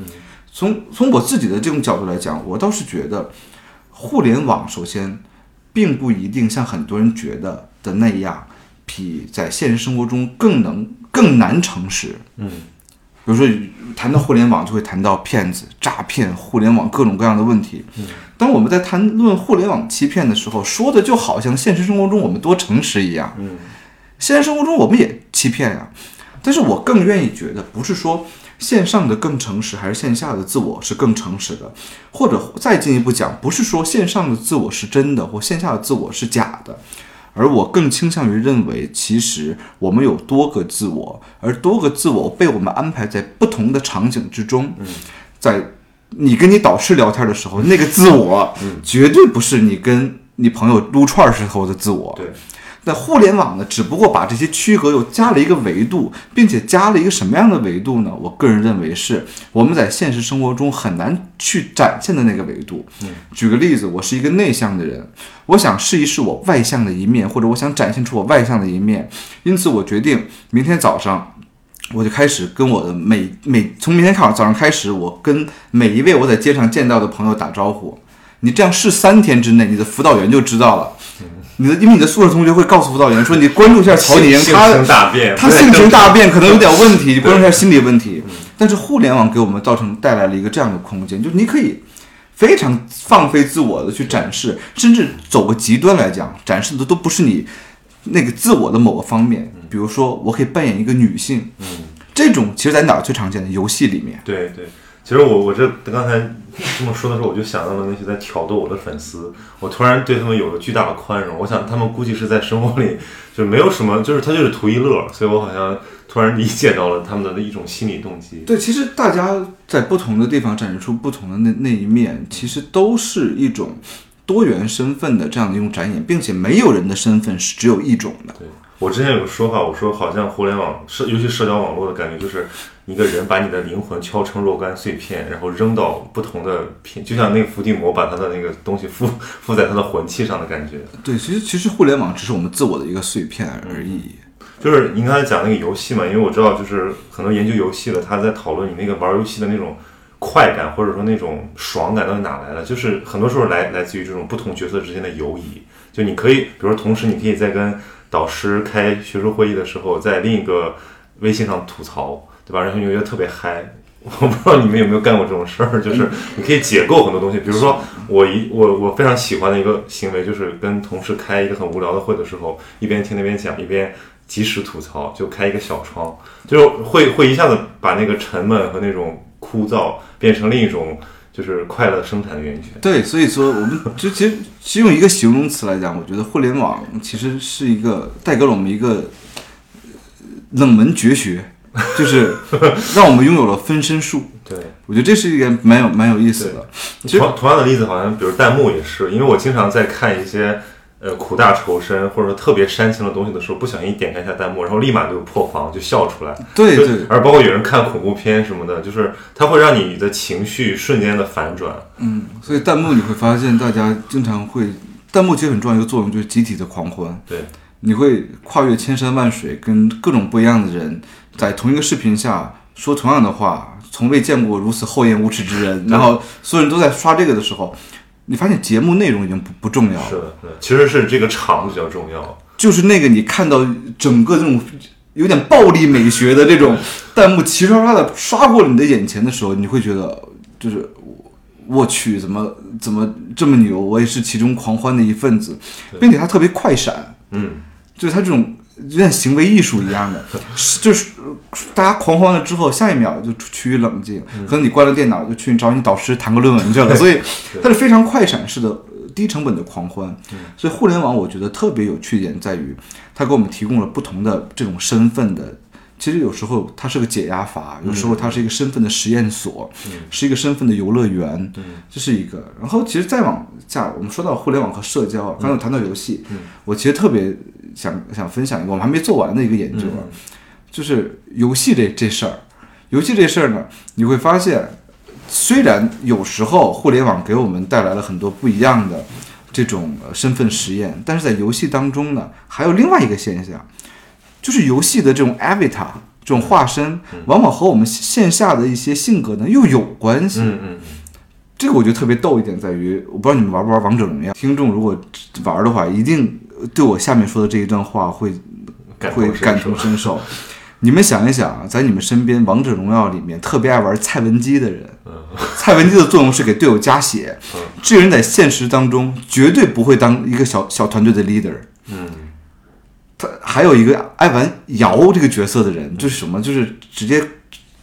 从从我自己的这种角度来讲，我倒是觉得，互联网首先并不一定像很多人觉得的那样，比在现实生活中更能更难诚实。嗯比如说谈到互联网，就会谈到骗子、诈骗、互联网各种各样的问题。当我们在谈论互联网欺骗的时候，说的就好像现实生活中我们多诚实一样。嗯现实生活中我们也欺骗呀，但是我更愿意觉得，不是说线上的更诚实，还是线下的自我是更诚实的，或者再进一步讲，不是说线上的自我是真的，或线下的自我是假的。而我更倾向于认为，其实我们有多个自我，而多个自我被我们安排在不同的场景之中。在你跟你导师聊天的时候，那个自我绝对不是你跟你朋友撸串儿时候的自我。对，那互联网呢，只不过把这些区隔又加了一个维度，并且加了一个什么样的维度呢？我个人认为是我们在现实生活中很难去展现的那个维度。举个例子，我是一个内向的人，我想试一试我外向的一面，或者我想展现出我外向的一面，因此我决定明天早上。我就开始跟我的每每从明天开早上开始，我跟每一位我在街上见到的朋友打招呼。你这样试三天之内，你的辅导员就知道了。你的因为你的宿舍同学会告诉辅导员说，你关注一下曹宁，性他性大变，他性情大变，可能有点问题，你关注一下心理问题。但是互联网给我们造成带来了一个这样的空间，就是你可以非常放飞自我的去展示，甚至走个极端来讲，展示的都不是你那个自我的某个方面。比如说，我可以扮演一个女性，嗯，这种其实在哪儿最常见？的游戏里面。对对，其实我我这刚才这么说的时候，我就想到了那些在挑逗我的粉丝，我突然对他们有了巨大的宽容。我想他们估计是在生活里就没有什么，就是他就是图一乐，所以我好像突然理解到了他们的一种心理动机。对，其实大家在不同的地方展示出不同的那那一面，其实都是一种多元身份的这样的一种展演，并且没有人的身份是只有一种的。对我之前有个说法，我说好像互联网社，尤其社交网络的感觉，就是一个人把你的灵魂敲成若干碎片，然后扔到不同的片，就像那个伏地魔把他的那个东西附附 在他的魂器上的感觉。对，其实其实互联网只是我们自我的一个碎片而已。就是您刚才讲那个游戏嘛，因为我知道就是很多研究游戏的，他在讨论你那个玩游戏的那种快感，或者说那种爽感到底哪来的，就是很多时候来来自于这种不同角色之间的游移。就你可以，比如说同时你可以在跟导师开学术会议的时候，在另一个微信上吐槽，对吧？然后你觉得特别嗨。我不知道你们有没有干过这种事儿，就是你可以解构很多东西。比如说，我一我我非常喜欢的一个行为，就是跟同事开一个很无聊的会的时候，一边听那边讲，一边及时吐槽，就开一个小窗，就会会一下子把那个沉闷和那种枯燥变成另一种就是快乐生产的源泉。对，所以说我们就其实其实用一个形容词来讲，我觉得互联网其实是一个带给了我们一个冷门绝学，就是让我们拥有了分身术。对，我觉得这是一个蛮有蛮有意思的。其实同同样的例子，好像比如弹幕也是，因为我经常在看一些呃苦大仇深或者说特别煽情的东西的时候，不小心点开一下弹幕，然后立马就破防，就笑出来。就对对而包括有人看恐怖片什么的，就是它会让你的情绪瞬间的反转。嗯，所以弹幕你会发现，大家经常会，弹幕其实很重要一个作用就是集体的狂欢。对，你会跨越千山万水，跟各种不一样的人在同一个视频下说同样的话，从未见过如此厚颜无耻之人。然后所有人都在刷这个的时候，你发现节目内容已经不不重要了，是的，其实是这个场比较重要。就是那个你看到整个这种有点暴力美学的这种弹幕齐刷刷的刷过了你的眼前的时候，你会觉得就是。我去，怎么怎么这么牛？我也是其中狂欢的一份子，并且他特别快闪，嗯，就是他这种有点行为艺术一样的，是就是呃大家狂欢了之后，下一秒就趋于冷静，可能你关了电脑就去找你导师谈个论文去了，所以它是非常快闪式的。呃低成本的狂欢，所以互联网我觉得特别有趣点在于，它给我们提供了不同的这种身份的。其实有时候它是个解压阀，有时候它是一个身份的实验所，是一个身份的游乐园，这是一个。然后其实再往下，我们说到互联网和社交啊，刚才有谈到游戏，我其实特别想想分享一个我们还没做完的一个研究啊，就是游戏这这事儿。游戏这事儿呢，你会发现，虽然有时候互联网给我们带来了很多不一样的这种呃身份实验，但是在游戏当中呢，还有另外一个现象，就是游戏的这种 avatar 这种化身，往往和我们线下的一些性格呢又有关系。嗯嗯这个我觉得特别逗一点在于，我不知道你们玩不玩王者荣耀，听众如果玩的话，一定对我下面说的这一段话会会感受同身受。你们想一想啊，在你们身边王者荣耀里面特别爱玩蔡文姬的人，蔡文姬的作用是给队友加血，这个人在现实当中绝对不会当一个小小团队的 leader。嗯他还有一个爱玩瑶这个角色的人，就是什么，就是直接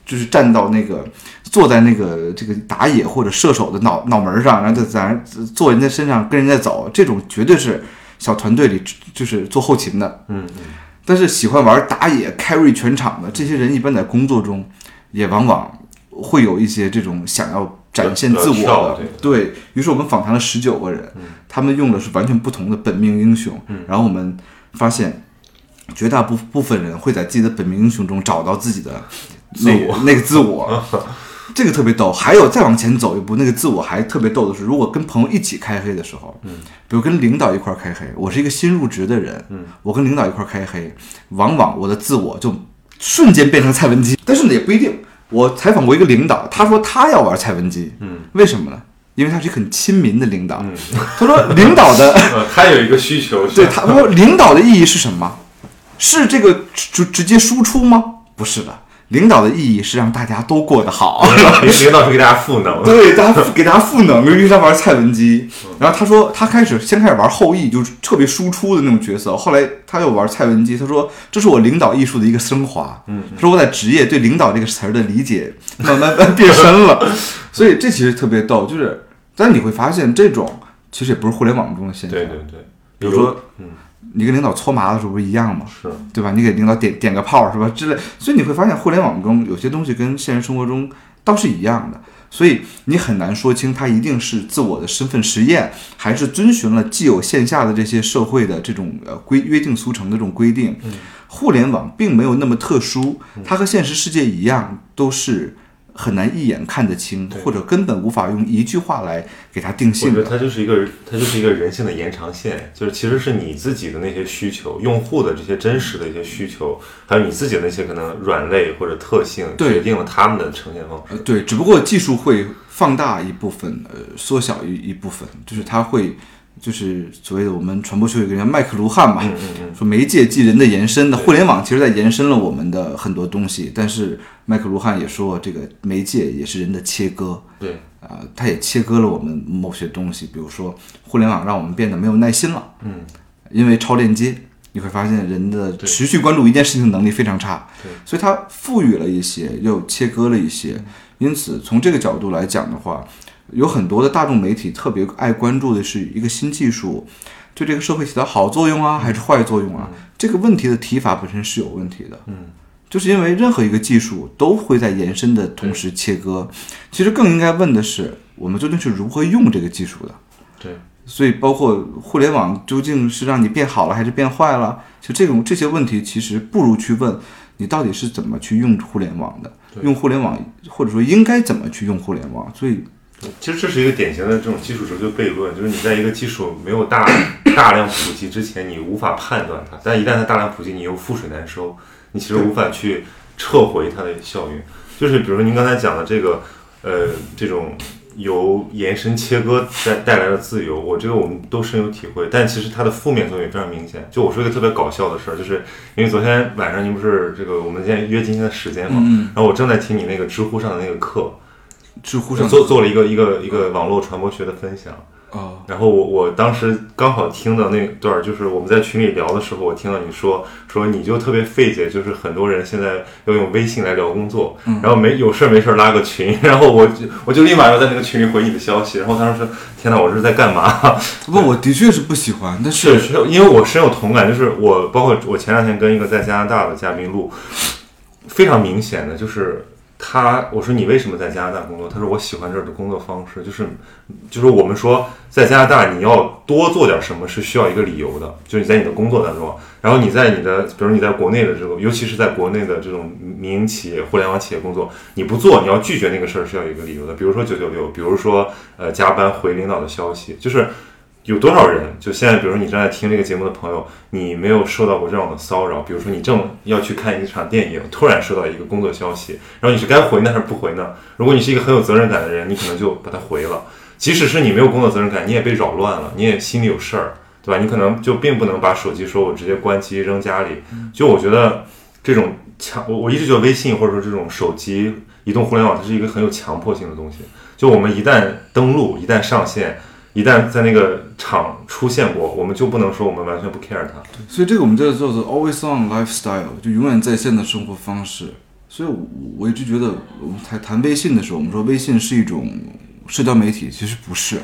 就是站到那个坐在那个这个打野或者射手的脑脑门上，然后在在坐人家身上跟人家走，这种绝对是小团队里就是做后勤的。嗯嗯但是喜欢玩打野 carry 全场的这些人，一般在工作中也往往会有一些这种想要展现自我的。对对于是，我们访谈了十九个人，他们用的是完全不同的本命英雄。然后我们发现，绝大部部分人会在自己的本命英雄中找到自己的那个 那个自我。这个特别逗，还有再往前走一步，那个自我还特别逗的是，如果跟朋友一起开黑的时候，嗯，比如跟领导一块儿开黑，我是一个新入职的人，嗯，我跟领导一块儿开黑，往往我的自我就瞬间变成蔡文姬，但是呢也不一定。我采访过一个领导，他说他要玩蔡文姬，嗯，为什么呢？因为他是很亲民的领导，他说领导的 呃，他有一个需求，对，他说领导的意义是什么？是这个直直接输出吗？不是的，领导的意义是让大家都过得好。领 领导是给大家赋能，对，大家给大家赋能，因为他玩蔡文姬。然后他说他开始先开始玩后羿，就是特别输出的那种角色。后来他又玩蔡文姬，他说这是我领导艺术的一个升华。嗯，他说我在职业对领导这个词儿的理解慢慢慢变深了。所以这其实特别逗，就是但你会发现这种其实也不是互联网中的现象。对对对，比如说嗯，你跟领导搓麻的时候不是一样吗？是对吧？你给领导点点个炮是吧？之类，所以你会发现互联网中有些东西跟现实生活中倒是一样的，所以你很难说清它一定是自我的身份实验，还是遵循了既有线下的这些社会的这种呃规约定俗成的这种规定。互联网并没有那么特殊，它和现实世界一样，都是很难一眼看得清，或者根本无法用一句话来给它定我觉得。它就是一个，它就是一个人性的延长线，就是其实是你自己的那些需求，用户的这些真实的一些需求，还有你自己的那些可能软肋或者特性，决定了他们的呈现方式。呃，对，只不过技术会放大一部分，呃，缩小一一部分，就是它会，就是所谓的我们传播学有一个人叫麦克卢汉嘛，说媒介即人的延伸的，互联网其实在延伸了我们的很多东西，但是麦克卢汉也说，这个媒介也是人的切割，对，啊、它也切割了我们某些东西，比如说互联网让我们变得没有耐心了，嗯，因为超链接，你会发现人的持续关注一件事情的能力非常差，对。所以它赋予了一些，又切割了一些，因此从这个角度来讲的话，有很多的大众媒体特别爱关注的是一个新技术对这个社会起到好作用啊，还是坏作用啊？这个问题的提法本身是有问题的，嗯，就是因为任何一个技术都会在延伸的同时切割，其实更应该问的是，我们究竟是如何用这个技术的？对，所以包括互联网究竟是让你变好了还是变坏了？其实这种这些问题其实不如去问你到底是怎么去用互联网的，用互联网或者说应该怎么去用互联网。所以其实这是一个典型的这种基础哲学悖论，就是你在一个基础没有大大量普及之前，你无法判断它；但一旦它大量普及，你又覆水难收，你其实无法去撤回它的效应。就是比如说您刚才讲的这个，呃，这种由延伸切割带带来的自由，我这个我们都深有体会。但其实它的负面作用也非常明显。就我说一个特别搞笑的事儿，就是因为昨天晚上您不是这个我们今天约今天的时间嘛，然后我正在听你那个知乎上的那个课，知乎上做做了一个一个一个网络传播学的分享。哦，然后我我当时刚好听到那段，就是我们在群里聊的时候，我听到你说说你就特别费解，就是很多人现在要用微信来聊工作，然后没有事儿没事儿拉个群，然后我就我就立马要在那个群里回你的消息，然后他说天哪，我这是在干嘛？不，我的确是不喜欢，但是因为我深有同感，就是我包括我前两天跟一个在加拿大的嘉宾录，非常明显的就是他，我说你为什么在加拿大工作？他说我喜欢这儿的工作方式，就是就是我们说在加拿大你要多做点什么是需要一个理由的，就是你在你的工作当中，然后你在你的比如你在国内的这种，尤其是在国内的这种民营企业、互联网企业工作，你不做，你要拒绝那个事儿是要有一个理由的，比如说九九六，比如说呃加班回领导的消息，就是。有多少人？就现在，比如说你正在听这个节目的朋友，你没有受到过这样的骚扰？比如说你正要去看一场电影，突然收到一个工作消息，然后你是该回呢还是不回呢？如果你是一个很有责任感的人，你可能就把它回了。即使是你没有工作责任感，你也被扰乱了，你也心里有事儿，对吧？你可能就并不能把手机说我直接关机扔家里。就我觉得这种强，我我一直觉得微信或者说这种手机移动互联网，它是一个很有强迫性的东西。就我们一旦登录，一旦上线。一旦在那个场出现过，我们就不能说我们完全不 care 它。所以这个我们叫做 always on lifestyle，就永远在线的生活方式。所以我我一直觉得，我们谈谈微信的时候，我们说微信是一种社交媒体，其实不是。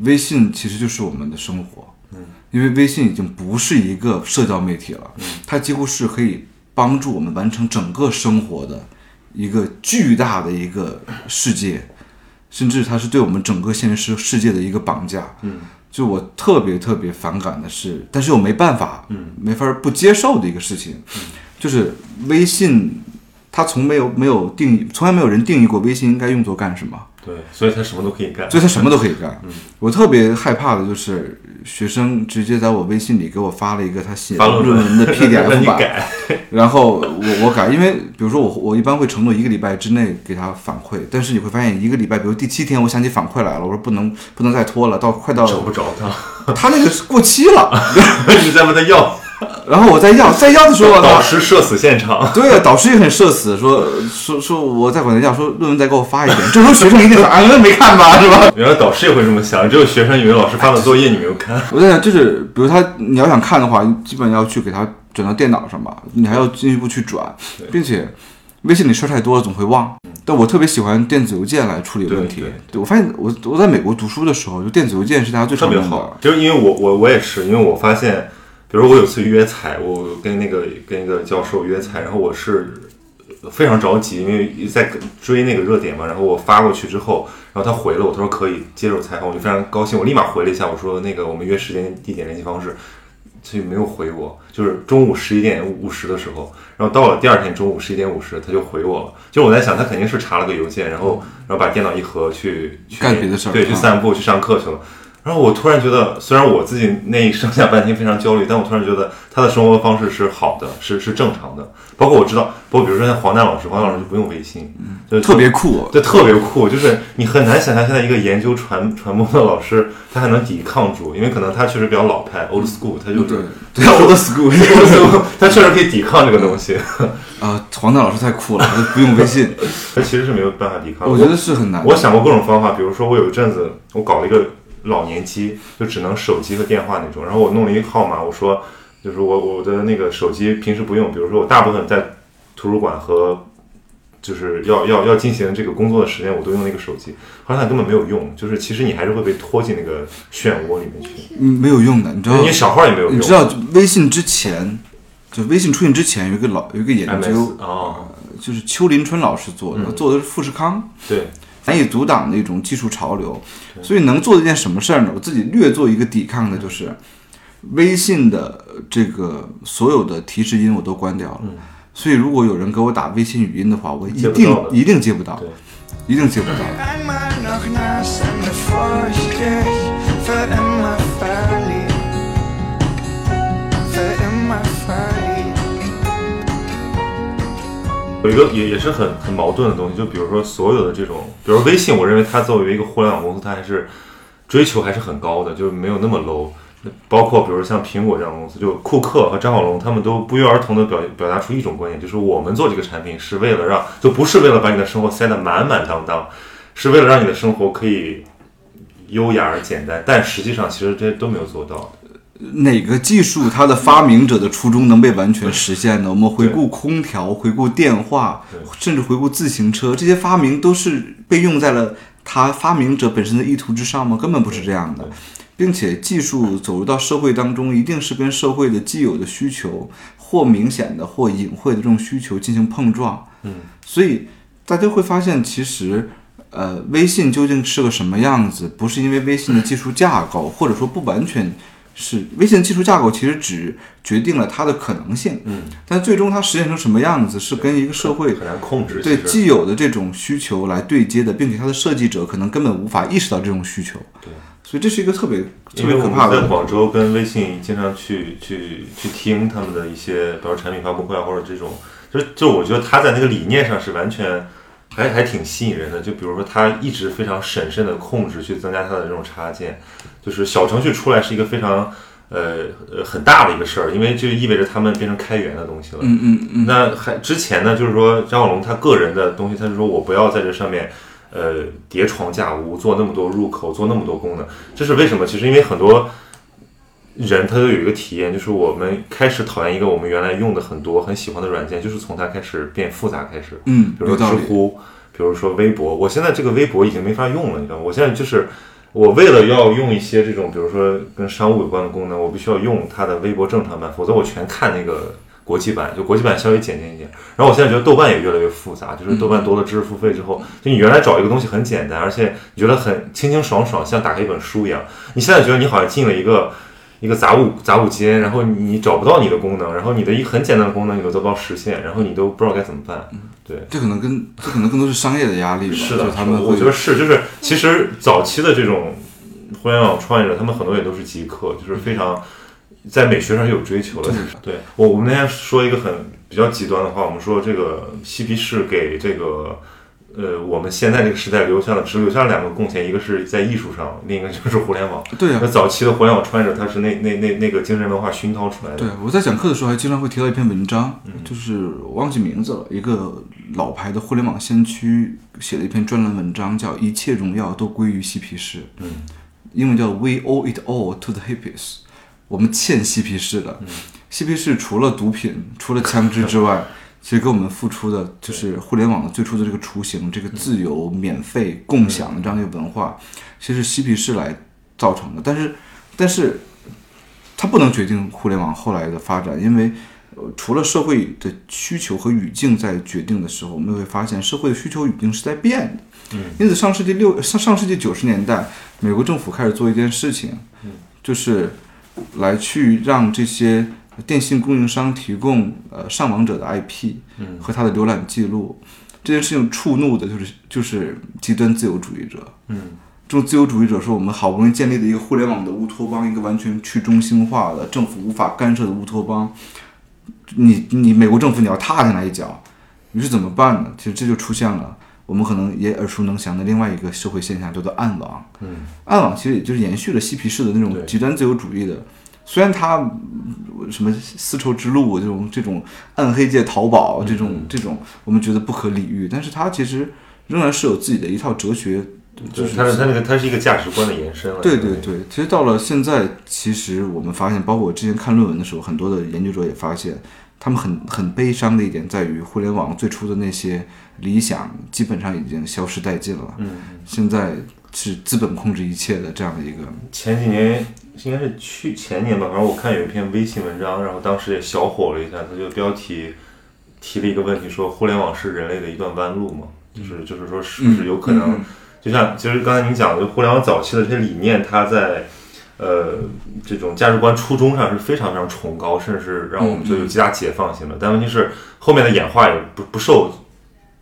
微信其实就是我们的生活，嗯，因为微信已经不是一个社交媒体了，它几乎是可以帮助我们完成整个生活的一个巨大的一个世界。甚至它是对我们整个现实世界的一个绑架。嗯，就我特别特别反感的是，但是又没办法，嗯，没法不接受的一个事情，就是微信，它从没有没有定义，从来没有人定义过微信应该用作干什么。对，所以他什么都可以干。所以他什么都可以干。我特别害怕的就是学生直接在我微信里给我发了一个他写论文的 PDF 版，然后我我改，因为比如说我我一般会承诺一个礼拜之内给他反馈，但是你会发现一个礼拜，比如第七天我想起反馈来了，我说不能不能再拖了，到快到找不着他，他那个是过期了，你再问他要。然后我在要在要的时候导，师社死现场。对啊，导师也很社死，说说说我在管他要，说论文再给我发一遍，这时候学生一定说啊，论文没看吧，是吧？原来导师也会这么想，只有学生以为老师发的作业你没有看。我在想，就是比如他你要想看的话，基本要去给他转到电脑上吧，你还要进一步去转，并且微信里事儿太多了，总会忘。但我特别喜欢电子邮件来处理问题。对对我发现我我在美国读书的时候，就电子邮件是大家最特别常用的。好，就是因为我我我也是，因为我发现，比如我有次约采，我跟那个跟一个教授约采，然后我是非常着急，因为在追那个热点嘛，然后我发过去之后，然后他回了我，他说可以接受采访，我就非常高兴，我立马回了一下，我说那个我们约时间、地点、联系方式，他就没有回我，就是中午十一点五十的时候，然后到了第二天中午十一点五十，他就回我了，就是我在想他肯定是查了个邮件，然后然后把电脑一合去去干别的事儿对，去啊散步去上课去了。然后我突然觉得，虽然我自己那一剩下半天非常焦虑，但我突然觉得他的生活方式是好的，是是正常的。包括我知道，包括比如说像黄丹老师，黄丹老师就不用微信，嗯，就特别酷，对，特别酷，就是你很难想象现在一个研究传传播的老师，他还能抵抗住，因为可能他确实比较老派，old school，他就是对对，old school 他确实可以抵抗这个东西，啊，黄丹老师太酷了，不用微信，他其实是没有办法抵抗。我觉得是很难的。我想过各种方法，比如说我有一阵子我搞了一个老年机，就只能手机和电话那种，然后我弄了一个号码，我说就是我我的那个手机平时不用，比如说我大部分在图书馆和就是要要要进行这个工作的时间，我都用那个手机，后来它根本没有用，就是其实你还是会被拖进那个漩涡里面去，嗯没有用的，你知道？你小号也没有用，你知道微信之前，就微信出现之前有一个老有一个研 MS 究，哦，就是邱林春老师做的，嗯。做的是富士康。对，难以阻挡的一种技术潮流，所以能做一件什么事儿呢？我自己略做一个抵抗的，就是微信的这个所有的提示音我都关掉了。所以如果有人给我打微信语音的话，我一接不定到一定接不到对，一定接不到。有一个也也是很很矛盾的东西，就比如说所有的这种，比如说微信，我认为它作为一个互联网公司，它还是追求还是很高的，就是没有那么 low。包括比如像苹果这样公司，就库克和张小龙，他们都不约而同的表表达出一种观点，就是我们做这个产品是为了让，就不是为了把你的生活塞得满满当当，是为了让你的生活可以优雅而简单，但实际上其实这些都没有做到。哪个技术它的发明者的初衷能被完全实现呢？我们回顾空调，回顾电话，甚至回顾自行车，这些发明都是被用在了它发明者本身的意图之上吗？根本不是这样的，并且技术走入到社会当中，一定是跟社会的既有的需求，或明显的或隐晦的这种需求进行碰撞。嗯，所以大家会发现，其实。呃，微信究竟是个什么样子？不是因为微信的技术架构，或者说不完全是微信的技术架构，其实只决定了它的可能性。嗯，但最终它实现成什么样子，是跟一个社会很难控制。对既有的这种需求来对接的，并且它的设计者可能根本无法意识到这种需求。对，所以这是一个特别特别可怕的们在。广州跟微信经常去去去听他们的一些，比如说产品发布会啊，或者这种，就就我觉得他在那个理念上是完全还还挺吸引人的。就比如说他一直非常审慎的控制去增加它的这种插件，就是小程序出来是一个非常呃呃很大的一个事儿，因为就意味着他们变成开源的东西了。嗯嗯嗯，那还之前呢，就是说张小龙他个人的东西，他就说我不要在这上面，呃，叠床架屋，做那么多入口，做那么多功能，这是为什么？其实因为很多人他都有一个体验，就是我们开始讨厌一个我们原来用的很多很喜欢的软件，就是从它开始变复杂开始。嗯，比如说。知乎，比如说微博，我现在这个微博已经没法用了，你知道吗？我现在就是我为了要用一些这种，比如说跟商务有关的功能，我必须要用它的微博正常版，否则我全看那个国际版，就国际版稍微简洁一点。然后我现在觉得豆瓣也越来越复杂，就是豆瓣多了知识付费之后，就你原来找一个东西很简单，而且你觉得很清清爽爽，像打开一本书一样。你现在觉得你好像进了一个。一个杂物杂物间，然后你找不到你的功能，然后你的一个很简单的功能你都得不到实现，然后你都不知道该怎么办。对，这可能跟这可能更多是商业的压力吧，是的，他们我觉得是，就是其实早期的这种互联网创业者，他们很多也都是极客，就是非常在美学上有追求的。对我，我们那天说一个很比较极端的话，我们说这个嬉皮士给这个。呃，我们现在这个时代留下了只留下了两个贡献，一个是在艺术上，另一个就是互联网。对啊那，早期的互联网创业者，他是那那那那个精神文化熏陶出来的。对，我在讲课的时候还经常会提到一篇文章，就是我忘记名字了，一个老牌的互联网先驱写了一篇专栏文章，叫《一切荣耀都归于嬉皮士》，嗯，英文叫 We owe it all to the hippies，我们欠嬉皮士的。嬉皮士除了毒品、除了枪支之外，其实给我们付出的就是互联网的最初的这个雏形，这个自由、免费、共享的这样一个文化，其实是嬉皮士来造成的。但是，但是它不能决定互联网后来的发展，因为呃，除了社会的需求和语境在决定的时候，我们会发现社会的需求语境是在变的。嗯，因此上世纪六上上世纪九十年代，美国政府开始做一件事情，就是来去让这些电信供应商提供呃上网者的 IP 嗯和他的浏览记录。这件事情触怒的就是就是极端自由主义者。嗯这种自由主义者说，我们好不容易建立的一个互联网的乌托邦，一个完全去中心化的、政府无法干涉的乌托邦，你你美国政府你要踏进来一脚，于是怎么办呢？其实这就出现了我们可能也耳熟能详的另外一个社会现象，叫做暗网。嗯暗网其实也就是延续了嬉皮士的那种极端自由主义的，虽然它嗯什么丝绸之路这种这种暗黑界淘宝这种这种我们觉得不可理喻，但是他其实仍然是有自己的一套哲学，就就是是它是它那个它是一个价值观的延伸了。对对对，其实到了现在，其实我们发现，包括我之前看论文的时候，很多的研究者也发现，他们很很悲伤的一点在于，互联网最初的那些理想基本上已经消失殆尽了。嗯，现在是资本控制一切的这样的一个，前几年应该是去前年吧，反正我看有一篇微信文章，然后当时也小火了一下，它就标题提了一个问题，说互联网是人类的一段弯路嘛？就是就是说是不是有可能，嗯就像其实刚才您讲的，就互联网早期的这些理念，它在呃这种价值观初衷上是非常非常崇高，甚至是让我们觉得有极大解放性的。但问题是后面的演化也不不受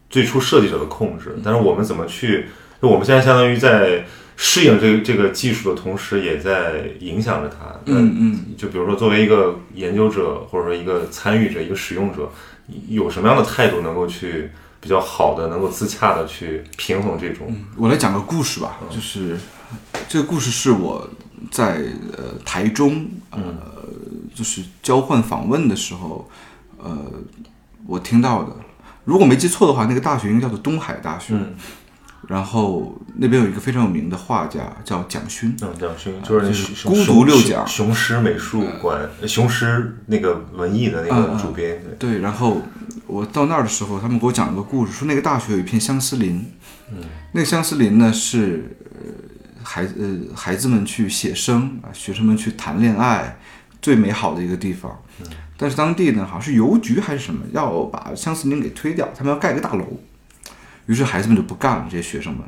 最初设计者的控制，但是我们怎么去？就我们现在相当于在适应这个这个技术的同时，也在影响着它。嗯嗯，就比如说，作为一个研究者，或者说一个参与者、一个使用者，有什么样的态度能够去比较好的、能够自洽的去平衡这种？我来讲个故事吧，就是这个故事是我在呃台中呃就是交换访问的时候，呃我听到的。如果没记错的话，那个大学应该叫做东海大学。嗯然后那边有一个非常有名的画家叫蒋勋，嗯，蒋勋就是孤独六讲雄雄狮美术馆，雄狮那个文艺的那个主编，对。对，然后我到那儿的时候，他们给我讲了个故事，说那个大学有一片相思林，嗯，那个相思林呢是呃孩子呃孩子们去写生啊，学生们去谈恋爱最美好的一个地方。嗯，但是当地呢好像是邮局还是什么，要把相思林给推掉，他们要盖个大楼，于是孩子们就不干了，这些学生们，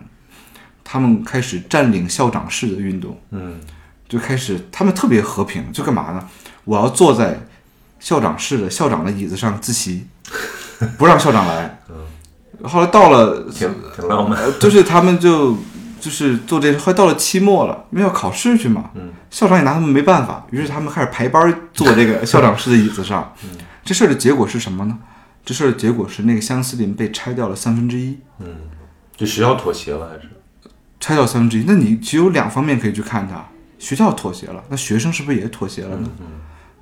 他们开始占领校长室的运动。嗯就开始他们特别和平，就干嘛呢？我要坐在校长室的校长的椅子上自习，不让校长来。嗯后来到了，挺挺浪漫，呃就是他们就就是做这，后来到了期末了，因为要考试去嘛，校长也拿他们没办法，于是他们开始排班坐这个校长室的椅子上。嗯这事儿的结果是什么呢？这事儿的结果是那个相思林被拆掉了三分之一。嗯就学校妥协了还是？拆掉三分之一，那你只有两方面可以去看它，学校妥协了，那学生是不是也妥协了呢？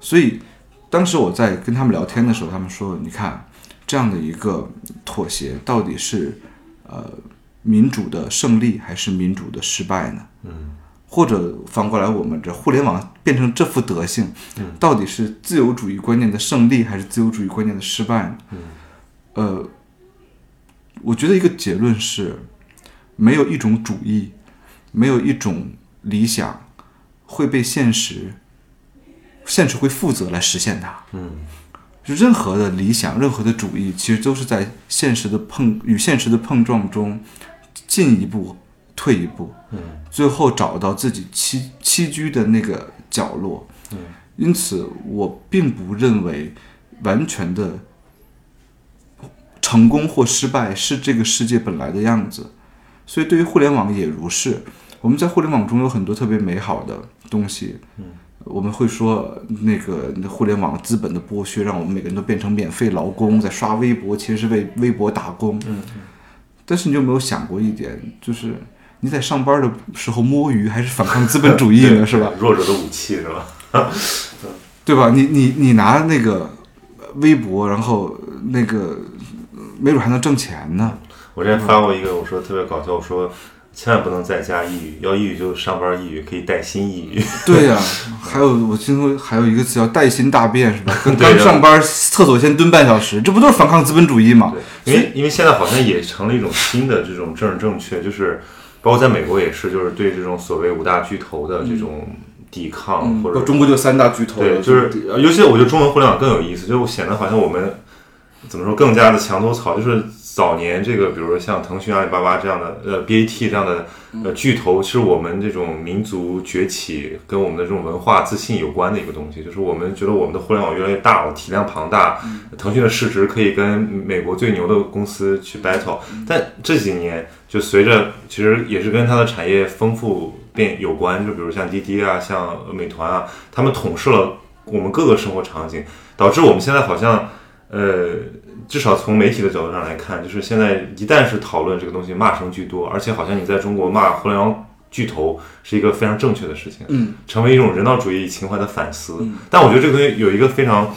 所以当时我在跟他们聊天的时候，他们说，你看这样的一个妥协到底是呃民主的胜利还是民主的失败呢？嗯，或者反过来，我们这互联网变成这副德性，到底是自由主义观念的胜利还是自由主义观念的失败呢？嗯，呃，我觉得一个结论是。没有一种主义，没有一种理想会被现实，现实会负责来实现它。嗯，就任何的理想，任何的主义，其实都是在现实的碰与现实的碰撞中进一步、退一步，嗯，最后找到自己栖栖居的那个角落。嗯，因此我并不认为完全的成功或失败是这个世界本来的样子。所以，对于互联网也如是。我们在互联网中有很多特别美好的东西。嗯，我们会说那个互联网资本的剥削，让我们每个人都变成免费劳工，在刷微博，其实是为微博打工。嗯但是你有没有想过一点，就是你在上班的时候摸鱼，还是反抗资本主义呢？是吧？弱者的武器是吧？对吧？你你你拿那个微博，然后那个没准还能挣钱呢。我之前发过一个，我说特别搞笑，我说千万不能在家抑郁，要抑郁就上班抑郁，可以带薪抑郁。对呀、还有我听说还有一个词叫带薪大便是吧？刚上班厕所先蹲半小时，这不都是反抗资本主义吗？对，因为因为现在好像也成了一种新的这种政治正确，就是包括在美国也是，就是对这种所谓五大巨头的这种抵抗、或者中国就三大巨头对，就是尤其我觉得中文互联网更有意思，就显得好像我们怎么说更加的墙头草，就是早年这个，比如说像腾讯、阿里巴巴这样的，呃，BAT 这样的呃巨头，是我们这种民族崛起跟我们的这种文化自信有关的一个东西，就是我们觉得我们的互联网越来越大了，体量庞大，腾讯的市值可以跟美国最牛的公司去 battle，但这几年就随着其实也是跟它的产业丰富变有关，就比如像滴滴啊，像美团啊，他们统摄了我们各个生活场景，导致我们现在好像，呃，至少从媒体的角度上来看，就是现在一旦是讨论这个东西，骂声居多，而且好像你在中国骂互联网巨头是一个非常正确的事情，嗯，成为一种人道主义情怀的反思。但我觉得这个东西有一个非常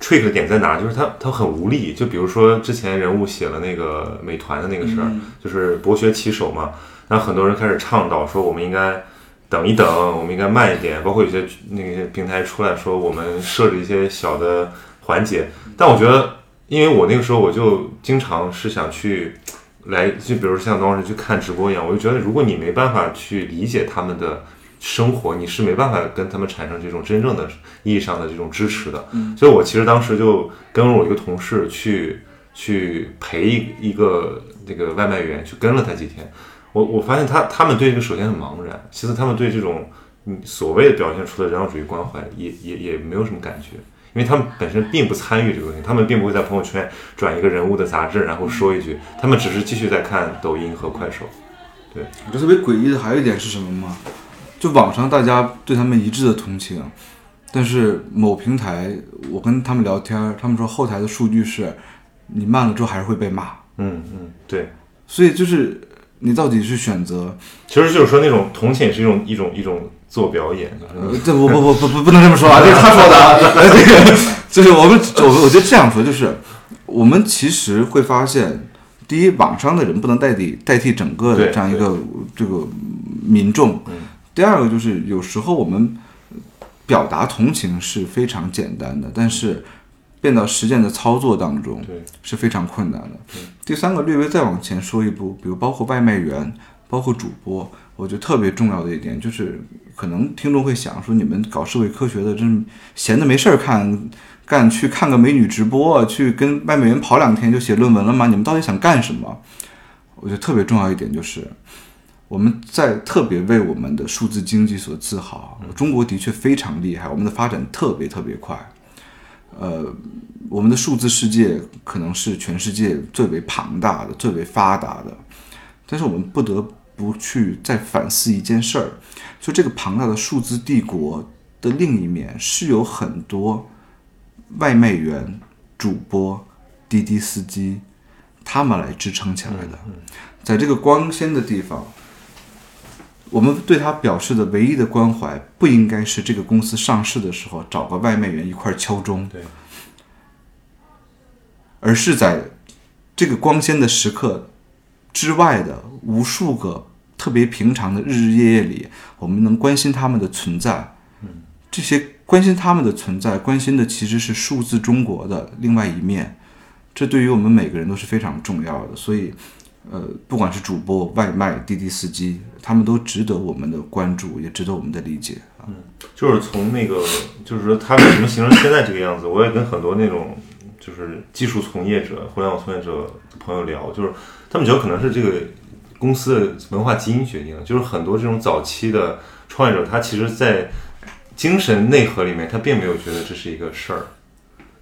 trick 的点在哪，就是它它很无力。就比如说之前人物写了那个美团的那个事儿，就是博学骑手嘛，那很多人开始倡导说我们应该。等一等，我们应该慢一点。包括有些那些平台出来说，我们设置一些小的环节。但我觉得，因为我那个时候我就经常是想去 来，就比如像当时去看直播一样，我就觉得，如果你没办法去理解他们的生活，你是没办法跟他们产生这种真正的意义上的这种支持的。所以我其实当时就跟我一个同事去去陪一一个那个外卖员，去跟了他几天。我我发现他他们对这个首先很茫然，其次他们对这种嗯所谓的表现出的人道主义关怀也也也没有什么感觉，因为他们本身并不参与这个东西，他们并不会在朋友圈转一个人物的杂志，然后说一句，他们只是继续在看抖音和快手。对我觉得特别诡异的还有一点是什么吗？就网上大家对他们一致的同情，但是某平台我跟他们聊天，他们说后台的数据是你慢了之后还是会被骂，嗯嗯，对，所以就是你到底是选择其实就是说那种同情也是一种一种一种自我表演，就是呃这不不不不不不能这么说啊，这是他说的啊，这个 就是我们我我觉得这样说就是，我们其实会发现，第一，网上的人不能代替代替整个的这样一个这个民众。第二个就是有时候我们表达同情是非常简单的，但是变到实践的操作当中对是非常困难的。第三个，略微再往前说一步，比如包括外卖员，包括主播，我觉得特别重要的一点就是，可能听众会想说，你们搞社会科学的，真闲的没事儿看干，去看个美女直播，去跟外卖员跑两天就写论文了吗？你们到底想干什么？我觉得特别重要一点就是，我们在特别为我们的数字经济所自豪。中国的确非常厉害，我们的发展特别特别快。呃，我们的数字世界可能是全世界最为庞大的、最为发达的，但是我们不得不去再反思一件事儿，就这个庞大的数字帝国的另一面是有很多外卖员、主播、滴滴司机，他们来支撑起来的。在这个光鲜的地方，我们对他表示的唯一的关怀，不应该是这个公司上市的时候找个外卖员一块敲钟，而是在这个光鲜的时刻之外的无数个特别平常的日日夜夜里，我们能关心他们的存在。这些关心他们的存在，关心的其实是数字中国的另外一面，这对于我们每个人都是非常重要的。所以，呃，不管是主播、外卖、滴滴司机，他们都值得我们的关注，也值得我们的理解嗯。就是从那个，就是说他为什么形成现在这个样子，我也跟很多那种就是技术从业者、互联网从业者的朋友聊，就是他们觉得可能是这个公司的文化基因决定的，就是很多这种早期的创业者，他其实在精神内核里面，他并没有觉得这是一个事儿，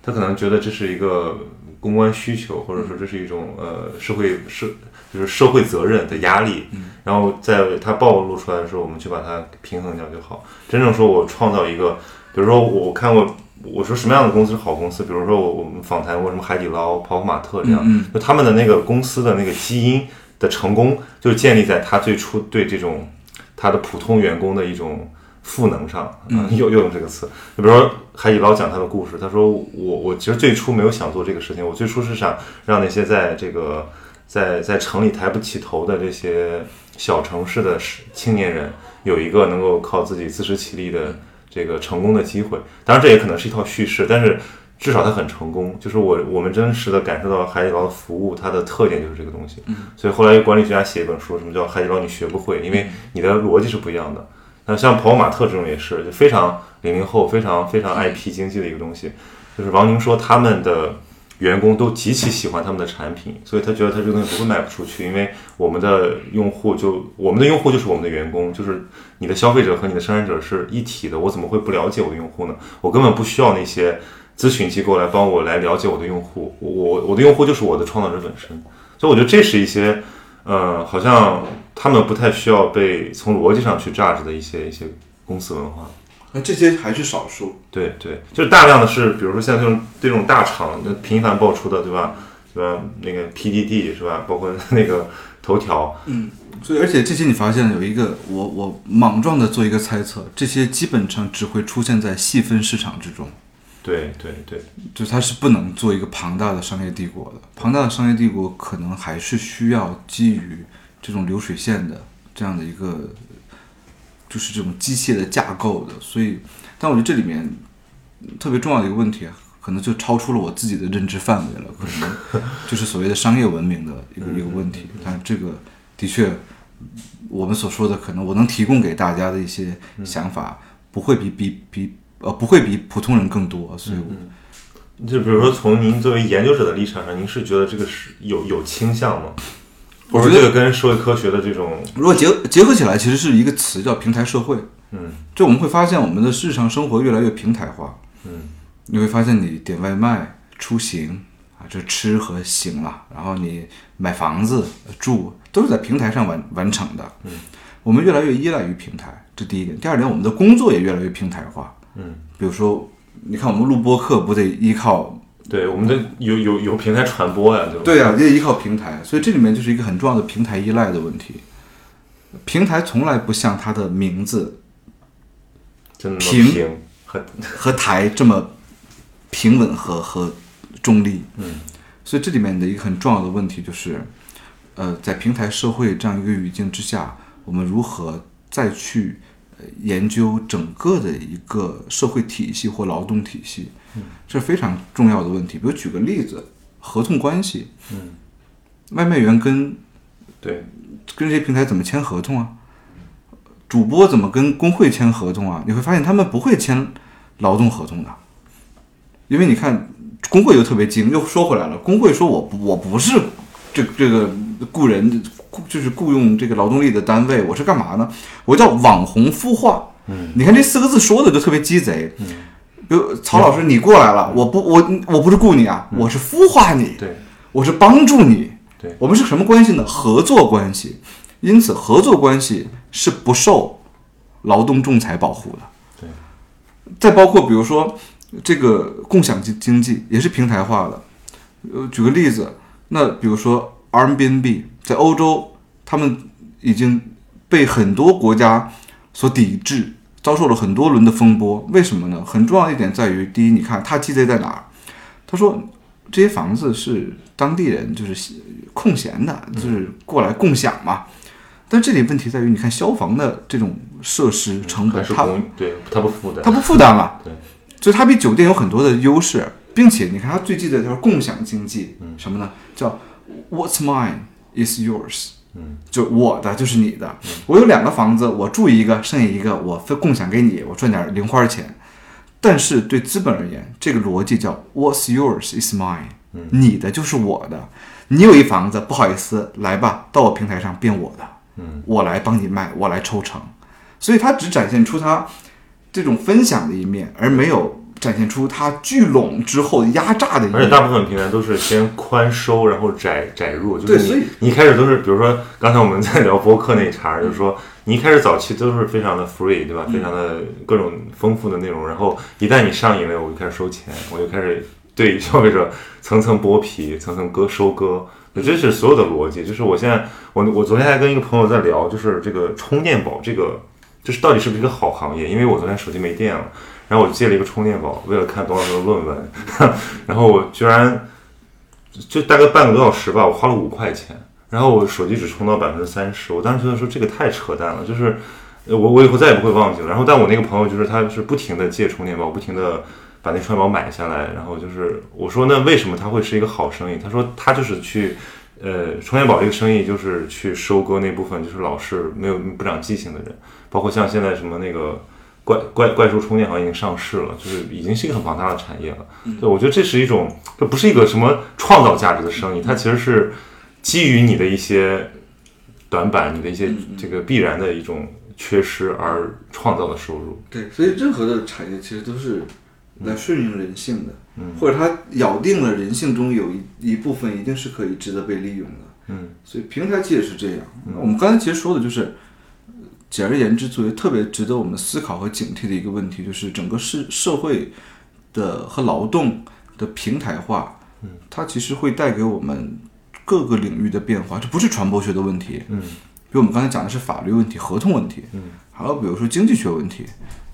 他可能觉得这是一个公关需求，或者说这是一种呃社会社就是社会责任的压力，然后在它暴露出来的时候，我们去把它平衡掉就好。真正说我创造一个，比如说我看过，我说什么样的公司是好公司，比如说我我们访谈过什么海底捞、跑跑玛特这样，嗯就他们的那个公司的那个基因的成功，就是建立在他最初对这种他的普通员工的一种赋能上，嗯，又又用这个词。就比如说海底捞讲他的故事，他说我我其实最初没有想做这个事情，我最初是想让那些在这个在在城里抬不起头的这些小城市的青年人，有一个能够靠自己自食其力的这个成功的机会。当然，这也可能是一套叙事，但是至少它很成功。就是我我们真实的感受到海底捞的服务，它的特点就是这个东西。所以后来管理学家写一本书，什么叫海底捞你学不会，因为你的逻辑是不一样的。那像跑马特这种也是，就非常零零后，非常非常 IP 经济的一个东西。就是王宁说他们的员工都极其喜欢他们的产品，所以他觉得他这个东西不会卖不出去，因为我们的用户就我们的用户就是我们的员工，就是你的消费者和你的生产者是一体的，我怎么会不了解我的用户呢？我根本不需要那些咨询机构来帮我来了解我的用户，我我的用户就是我的创造者本身，所以我觉得这是一些。呃，好像他们不太需要被从逻辑上去榨 u 的一些一些公司文化。那这些还是少数。对对，就是大量的是，比如说像这种这种大厂那频繁爆出的，对吧？对吧？那个 PDD 是吧？包括那个头条，嗯所以，而且这些你发现有一个，我我莽撞的做一个猜测，这些基本上只会出现在细分市场之中，对对对，就它是不能做一个庞大的商业帝国的。庞大的商业帝国可能还是需要基于这种流水线的这样的一个，就是这种机械的架构的。所以，但我觉得这里面特别重要的一个问题啊，可能就超出了我自己的认知范围了，可能 就是所谓的商业文明的一个一个问题。但这个的确，我们所说的可能我能提供给大家的一些想法，不会比比比呃不会比普通人更多，所以我。就比如说从您作为研究者的立场上，您是觉得这个是有有倾向吗？我觉得这个跟社会科学的这种，如果结结合起来，其实是一个词叫平台社会。嗯就我们会发现，我们的日常生活越来越平台化。嗯你会发现，你点外卖、出行啊，这吃和行了，然后你买房子、住都是在平台上完完成的。嗯，我们越来越依赖于平台，这第一点。第二点，我们的工作也越来越平台化。嗯，比如说，你看我们录播课不得依靠对，我们的有有有平台传播呀，对吧？对呀、也依靠平台，所以这里面就是一个很重要的平台依赖的问题。平台从来不像它的名字真的平平和和台这么平稳和和中立。嗯，所以这里面的一个很重要的问题就是，呃，在平台社会这样一个语境之下，我们如何再去呃研究整个的一个社会体系或劳动体系，这是非常重要的问题。比如举个例子，合同关系，嗯，外卖员跟对，跟这些平台怎么签合同啊？主播怎么跟工会签合同啊？你会发现他们不会签劳动合同的，因为你看工会又特别精，又说回来了，工会说我我不是这这个雇人，雇就是雇佣这个劳动力的单位，我是干嘛呢？我叫网红孵化。嗯，你看这四个字说的就特别鸡贼。嗯，比如曹老师你过来了，我不我我不是雇你啊，我是孵化你。对，我是帮助你。对我们是什么关系呢？合作关系。因此，合作关系是不受劳动仲裁保护的。对。再包括比如说这个共享经经济也是平台化的。呃，举个例子，那比如说 Airbnb 在欧洲，他们已经被很多国家所抵制，遭受了很多轮的风波。为什么呢？很重要的一点在于，第一，你看它鸡贼在哪儿？他说这些房子是当地人就是空闲的，就是过来共享嘛。但这里问题在于，你看消防的这种设施成本，它对他不负担，它不负担了，对，所以它比酒店有很多的优势，并且你看它最记得就是共享经济，什么呢？叫 What's mine is yours，嗯，就我的就是你的。我有两个房子，我住一个，剩下一个我分共享给你，我赚点零花钱。但是对资本而言，这个逻辑叫 What's yours is mine，你的就是我的。你有一房子，不好意思，来吧，到我平台上变我的，嗯，我来帮你卖，我来抽成。所以它只展现出它这种分享的一面，而没有展现出它聚拢之后压榨的一面。而且大部分平台都是先宽收，然后窄窄入，就是对你你一开始都是，比如说刚才我们在聊播客那一茬，就是说你一开始早期都是非常的 free，对吧？非常的各种丰富的内容，然后一旦你上瘾了，我就开始收钱，我就开始对消费者层层剥皮，层层割收割。这是所有的逻辑，就是我现在我我昨天还跟一个朋友在聊，就是这个充电宝这个，就是到底是不是一个好行业？因为我昨天手机没电了，然后我就借了一个充电宝，为了看董老师的论文，然后我居然就大概半个多小时吧，我花了五块钱，然后我手机只充到百分之三十，我当时觉得说这个太扯淡了，就是我我以后再也不会忘记了。然后但我那个朋友就是他是不停的借充电宝，不停的把那充电宝买下来，然后就是我说那为什么他会是一个好生意？他说他就是去。呃，充电宝这个生意就是去收割那部分就是老是没有不长记性的人，包括像现在什么那个怪怪怪兽充电好像已经上市了，就是已经是一个很庞大的产业了。对，我觉得这是一种，这不是一个什么创造价值的生意，它其实是基于你的一些短板，你的一些这个必然的一种缺失而创造的收入。对，所以任何的产业其实都是来顺应人性的，嗯或者它咬定了人性中有一一部分一定是可以值得被利用的。嗯所以平台期也是这样。我们刚才其实说的就是，呃简而言之，作为特别值得我们思考和警惕的一个问题，就是整个社社会的和劳动的平台化，嗯，它其实会带给我们各个领域的变化。这不是传播学的问题，嗯比如我们刚才讲的是法律问题、合同问题，嗯，还有比如说经济学问题，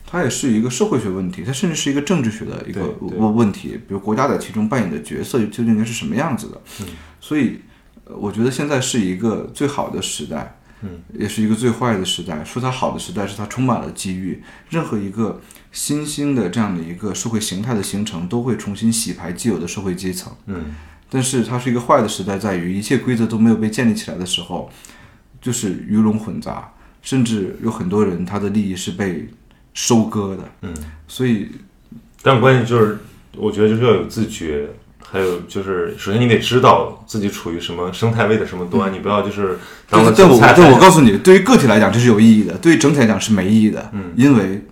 它也是一个社会学问题，它甚至是一个政治学的一个问问题。比如国家在其中扮演的角色究竟应该是什么样子的？嗯，所以呃我觉得现在是一个最好的时代，嗯，也是一个最坏的时代。说它好的时代是它充满了机遇，任何一个新兴的这样的一个社会形态的形成，都会重新洗牌既有的社会阶层。嗯但是它是一个坏的时代，在于一切规则都没有被建立起来的时候，就是鱼龙混杂，甚至有很多人他的利益是被收割的。嗯，所以但关键就是，我觉得就是要有自觉。还有就是，首先你得知道自己处于什么生态位的什么端，你不要就是当了但我韭菜。但我告诉你，对于个体来讲这是有意义的，对于整体来讲是没意义的。嗯，因为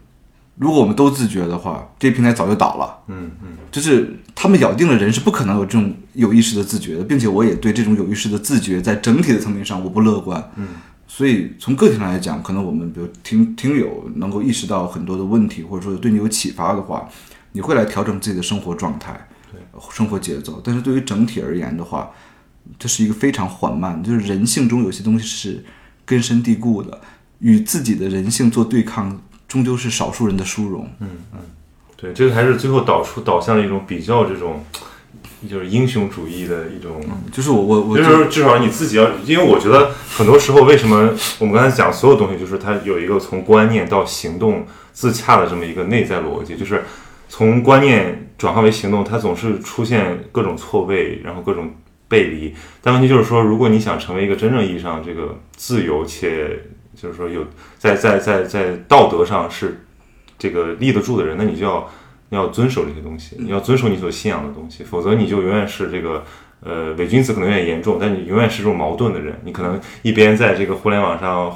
如果我们都自觉的话，这些平台早就倒了。嗯嗯就是他们咬定了人是不可能有这种有意识的自觉的，并且我也对这种有意识的自觉在整体的层面上我不乐观。嗯，所以从个体上来讲，可能我们比如听听友能够意识到很多的问题，或者说对你有启发的话，你会来调整自己的生活状态、生活节奏。但是对于整体而言的话，这是一个非常缓慢，就是人性中有些东西是根深蒂固的，与自己的人性做对抗，终究是少数人的殊荣。嗯嗯，对，这个还是最后导出导向了一种比较这种就是英雄主义的一种。就是我我我就是至少你自己要，因为我觉得很多时候为什么我们刚才讲所有东西，就是它有一个从观念到行动自洽的这么一个内在逻辑，就是从观念转化为行动，它总是出现各种错位，然后各种背离。但问题就是说，如果你想成为一个真正意义上这个自由且就是说有在在在在道德上是这个立得住的人，那你就要要遵守这些东西，你要遵守你所信仰的东西，否则你就永远是这个呃伪君子，可能有点严重，但你永远是这种矛盾的人。你可能一边在这个互联网上，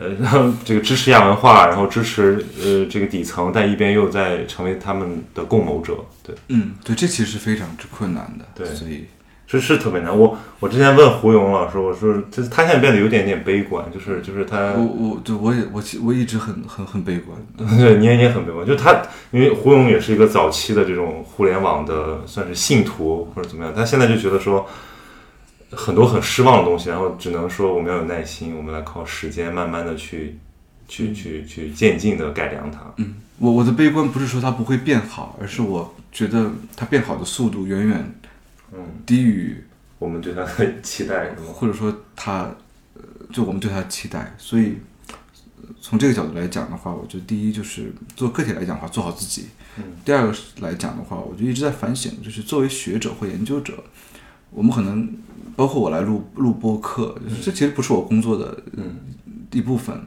呃，这个支持亚文化，然后支持呃这个底层，但一边又在成为他们的共谋者。对，嗯，对，这其实是非常之困难的。对所以这是特别难。我我之前问胡勇老师，我说就是他现在变得有点点悲观，就是就是他我我对我也我其我一直很很很悲观。对，你也你也很悲观，就他，因为胡勇也是一个早期的这种互联网的算是信徒或者怎么样，他现在就觉得说很多很失望的东西，然后只能说我们要有耐心，我们来靠时间慢慢的去去去去渐进的改良它。嗯，我我的悲观不是说它不会变好，而是我觉得它变好的速度远远嗯，低于我们对它的期待？或者说它，呃，就我们对它的期待。所以呃从这个角度来讲的话，我觉得第一就是做个体来讲的话，做好自己。嗯第二个来讲的话，我就一直在反省，就是作为学者或研究者，我们可能包括我来录录播课，这其实不是我工作的嗯一部分。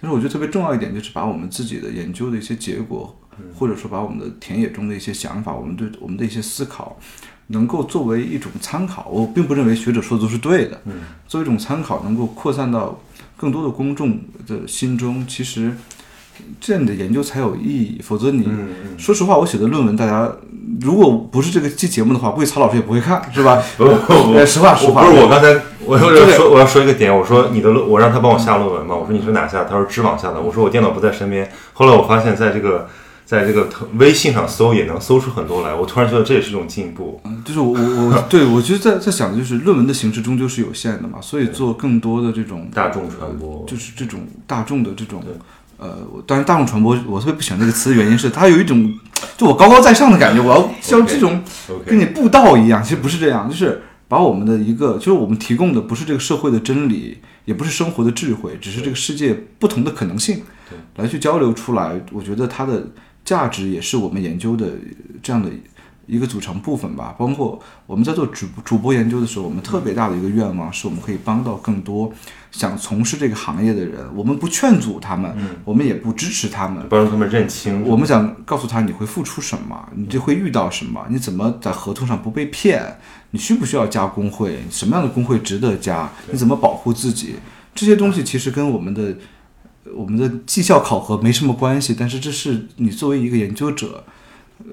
但是我觉得特别重要一点，就是把我们自己的研究的一些结果，或者说把我们的田野中的一些想法，我们对我们的一些思考，能够作为一种参考。我并不认为学者说的都是对的，嗯作为一种参考，能够扩散到更多的公众的心中，其实这样你的研究才有意义。否则你，说实话，我写的论文，大家如果不是这个期节目的话，估计曹老师也不会看，是吧？不 不不，呃实话实话我不是我刚才我要说我要说一个点，我说你的论，我让他帮我下论文嘛，我说你是哪下？他说知网下的，我说我电脑不在身边。后来我发现在这个在这个微信上搜也能搜出很多来，我突然觉得这也是一种进步。嗯，就是我我我对我觉得在在想的就是论文的形式终究是有限的嘛，所以做更多的这种大众传播就是这种大众的这种对呃，我当然大众传播我特别不喜欢这个词的原因是它有一种就我高高在上的感觉，我要像这种跟你布道一样，其实不是这样，就是把我们的一个就是我们提供的不是这个社会的真理，也不是生活的智慧，只是这个世界不同的可能性对。来去交流出来，我觉得它的价值也是我们研究的这样的一个组成部分吧。包括我们在做主主播研究的时候，我们特别大的一个愿望是我们可以帮到更多想从事这个行业的人。我们不劝阻他们，我们也不支持他们。帮助他们认清我们想告诉他你会付出什么，你就会遇到什么，你怎么在合同上不被骗，你需不需要加工会，什么样的工会值得加，你怎么保护自己，这些东西其实跟我们的我们的绩效考核没什么关系，但是这是你作为一个研究者，呃，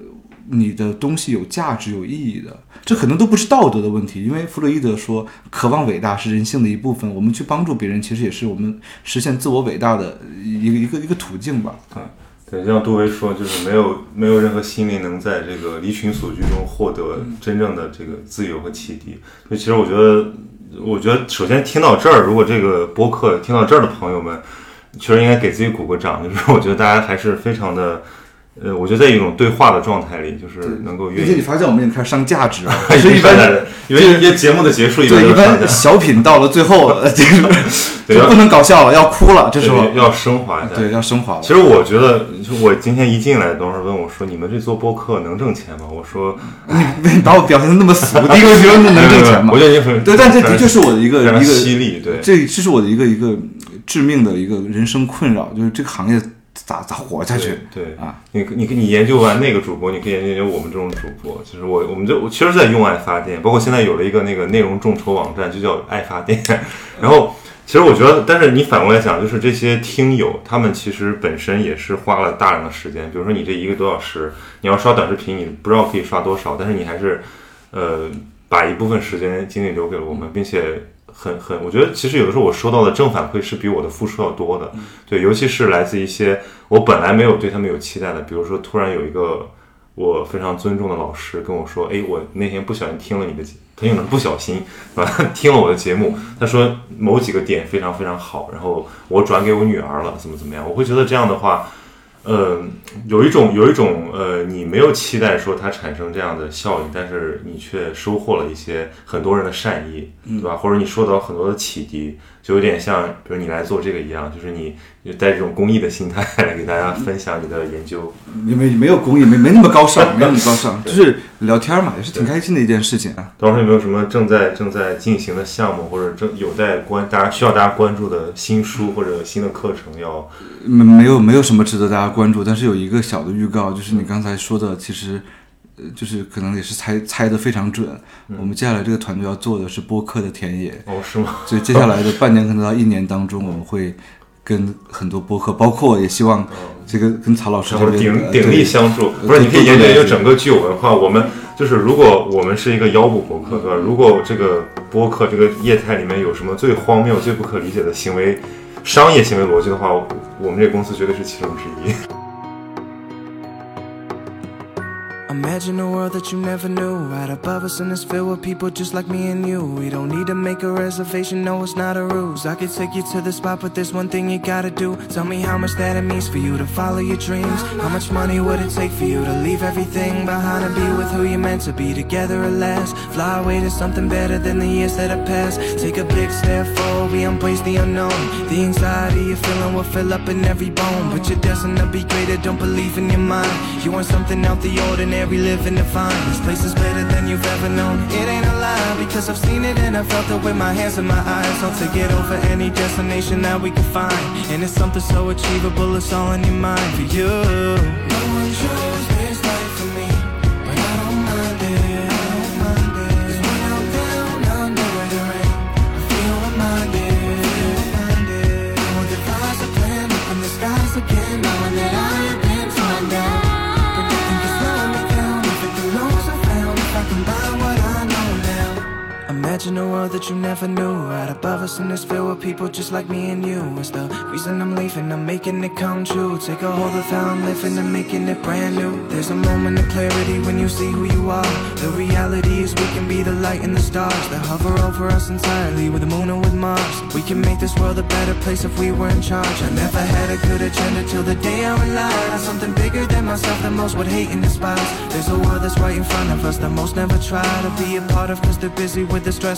你的东西有价值、有意义的，这可能都不是道德的问题，因为弗洛伊德说，渴望伟大是人性的一部分，我们去帮助别人，其实也是我们实现自我伟大的一个一个一个途径吧。嗯对，像杜威说，就是没有没有任何心灵能在这个离群索居中获得真正的这个自由和启迪。所以其实我觉得，我觉得首先听到这儿，如果这个播客听到这儿的朋友们，确实应该给自己鼓个掌，就是我觉得大家还是非常的，呃，我觉得在一种对话的状态里，就是能够愿意。并且你发现我们已经开始上价值了，是一一般因为因为节目的结束对一般小品到了最后，呃这个就 不能搞笑了，要哭了，这时候要升华一下。对要升华了。其实我觉得，就我今天一进来，董事问我说：“你们这做播客能挣钱吗？”我说你你把我表现的那么俗，第一个问题说那能挣钱吗我？觉得你很对，但这的确是我的一个一个犀利，对这这是我的一个一个致命的一个人生困扰，就是这个行业咋咋活下去？对对啊，你你你研究完那个主播，你可以研究研究我们这种主播。其实我我们就我其实在用爱发电，包括现在有了一个那个内容众筹网站，就叫爱发电。然后其实我觉得，但是你反过来想，就是这些听友他们其实本身也是花了大量的时间。比如说你这一个多小时，你要刷短视频，你不知道可以刷多少，但是你还是呃把一部分时间精力留给了我们，并且。很很，我觉得其实有的时候我收到的正反馈是比我的付出要多的，对，尤其是来自一些我本来没有对他们有期待的，比如说突然有一个我非常尊重的老师跟我说，哎，我那天不小心听了你的节，他用的不小心，啊，听了我的节目，他说某几个点非常非常好，然后我转给我女儿了，怎么怎么样，我会觉得这样的话，呃，有一种有一种呃，你没有期待说它产生这样的效应，但是你却收获了一些很多人的善意，对吧？或者你受到很多的启迪，就有点像比如你来做这个一样，就是你就带这种公益的心态来给大家分享你的研究。没没没有公益，没没那么高尚，没那么高尚，就是聊天嘛，也是挺开心的一件事情啊。到时候有没有什么正在正在进行的项目，或者正有待关大家需要大家关注的新书或者新的课程要？没没有没有什么值得大家关注，但是有一个小的预告，就是你刚才说的，其实，呃，就是可能也是猜猜的非常准。我们接下来这个团队要做的是播客的田野，哦，是吗？所以接下来的半年可能到一年当中，我们会跟很多播客，包括也希望这个跟曹老师鼎鼎力相助，不是？你可以研究研究整个具有文化。我们就是，如果我们是一个腰部博客，对吧？如果这个播客这个业态里面有什么最荒谬、最不可理解的行为、商业行为逻辑的话，我们这个公司绝对是其中之一。Imagine a world that you never knew. Right above us, and it's filled with people just like me and you. We don't need to make a reservation, no, it's not a ruse. I could take you to the spot, but there's one thing you gotta do. Tell me how much that it means for you to follow your dreams. How much money would it take for you to leave everything behind and be with who you're meant to be together at last? Fly away to something better than the years that have passed. Take a big step forward, we embrace the unknown. The anxiety you're feeling will fill up in every bone. But you're destined to be greater, don't believe in your mind. You want something out the ordinary, living defined. This place is better than you've ever known. It ain't a lie, because I've seen it and I felt it with my hands and my eyes. I'll take it over any destination that we can find. And it's something so achievable, it's all in your mind for you. No one chose Imagine a world that you never knew. Right above us, and it's filled with people just like me and you. It's the reason I'm leaving, I'm making it come true. Take a hold of how I'm living and making it brand new. There's a moment of clarity when you see who you are. The reality is we can be the light and the stars that hover over us entirely with the moon and with Mars. We can make this world a better place if we were in charge. I never had a good agenda till the day I relied on something bigger than myself that most would hate and despise. There's a world that's right in front of us that most never try to be a part of cause they're busy with the stress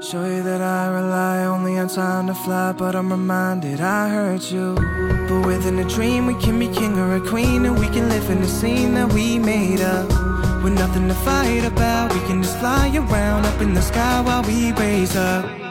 show you that I rely only on time to fly, but I'm reminded I hurt you. But within a dream, we can be king or a queen, and we can live in the scene that we made up. With nothing to fight about, we can just fly around up in the sky while we raise up.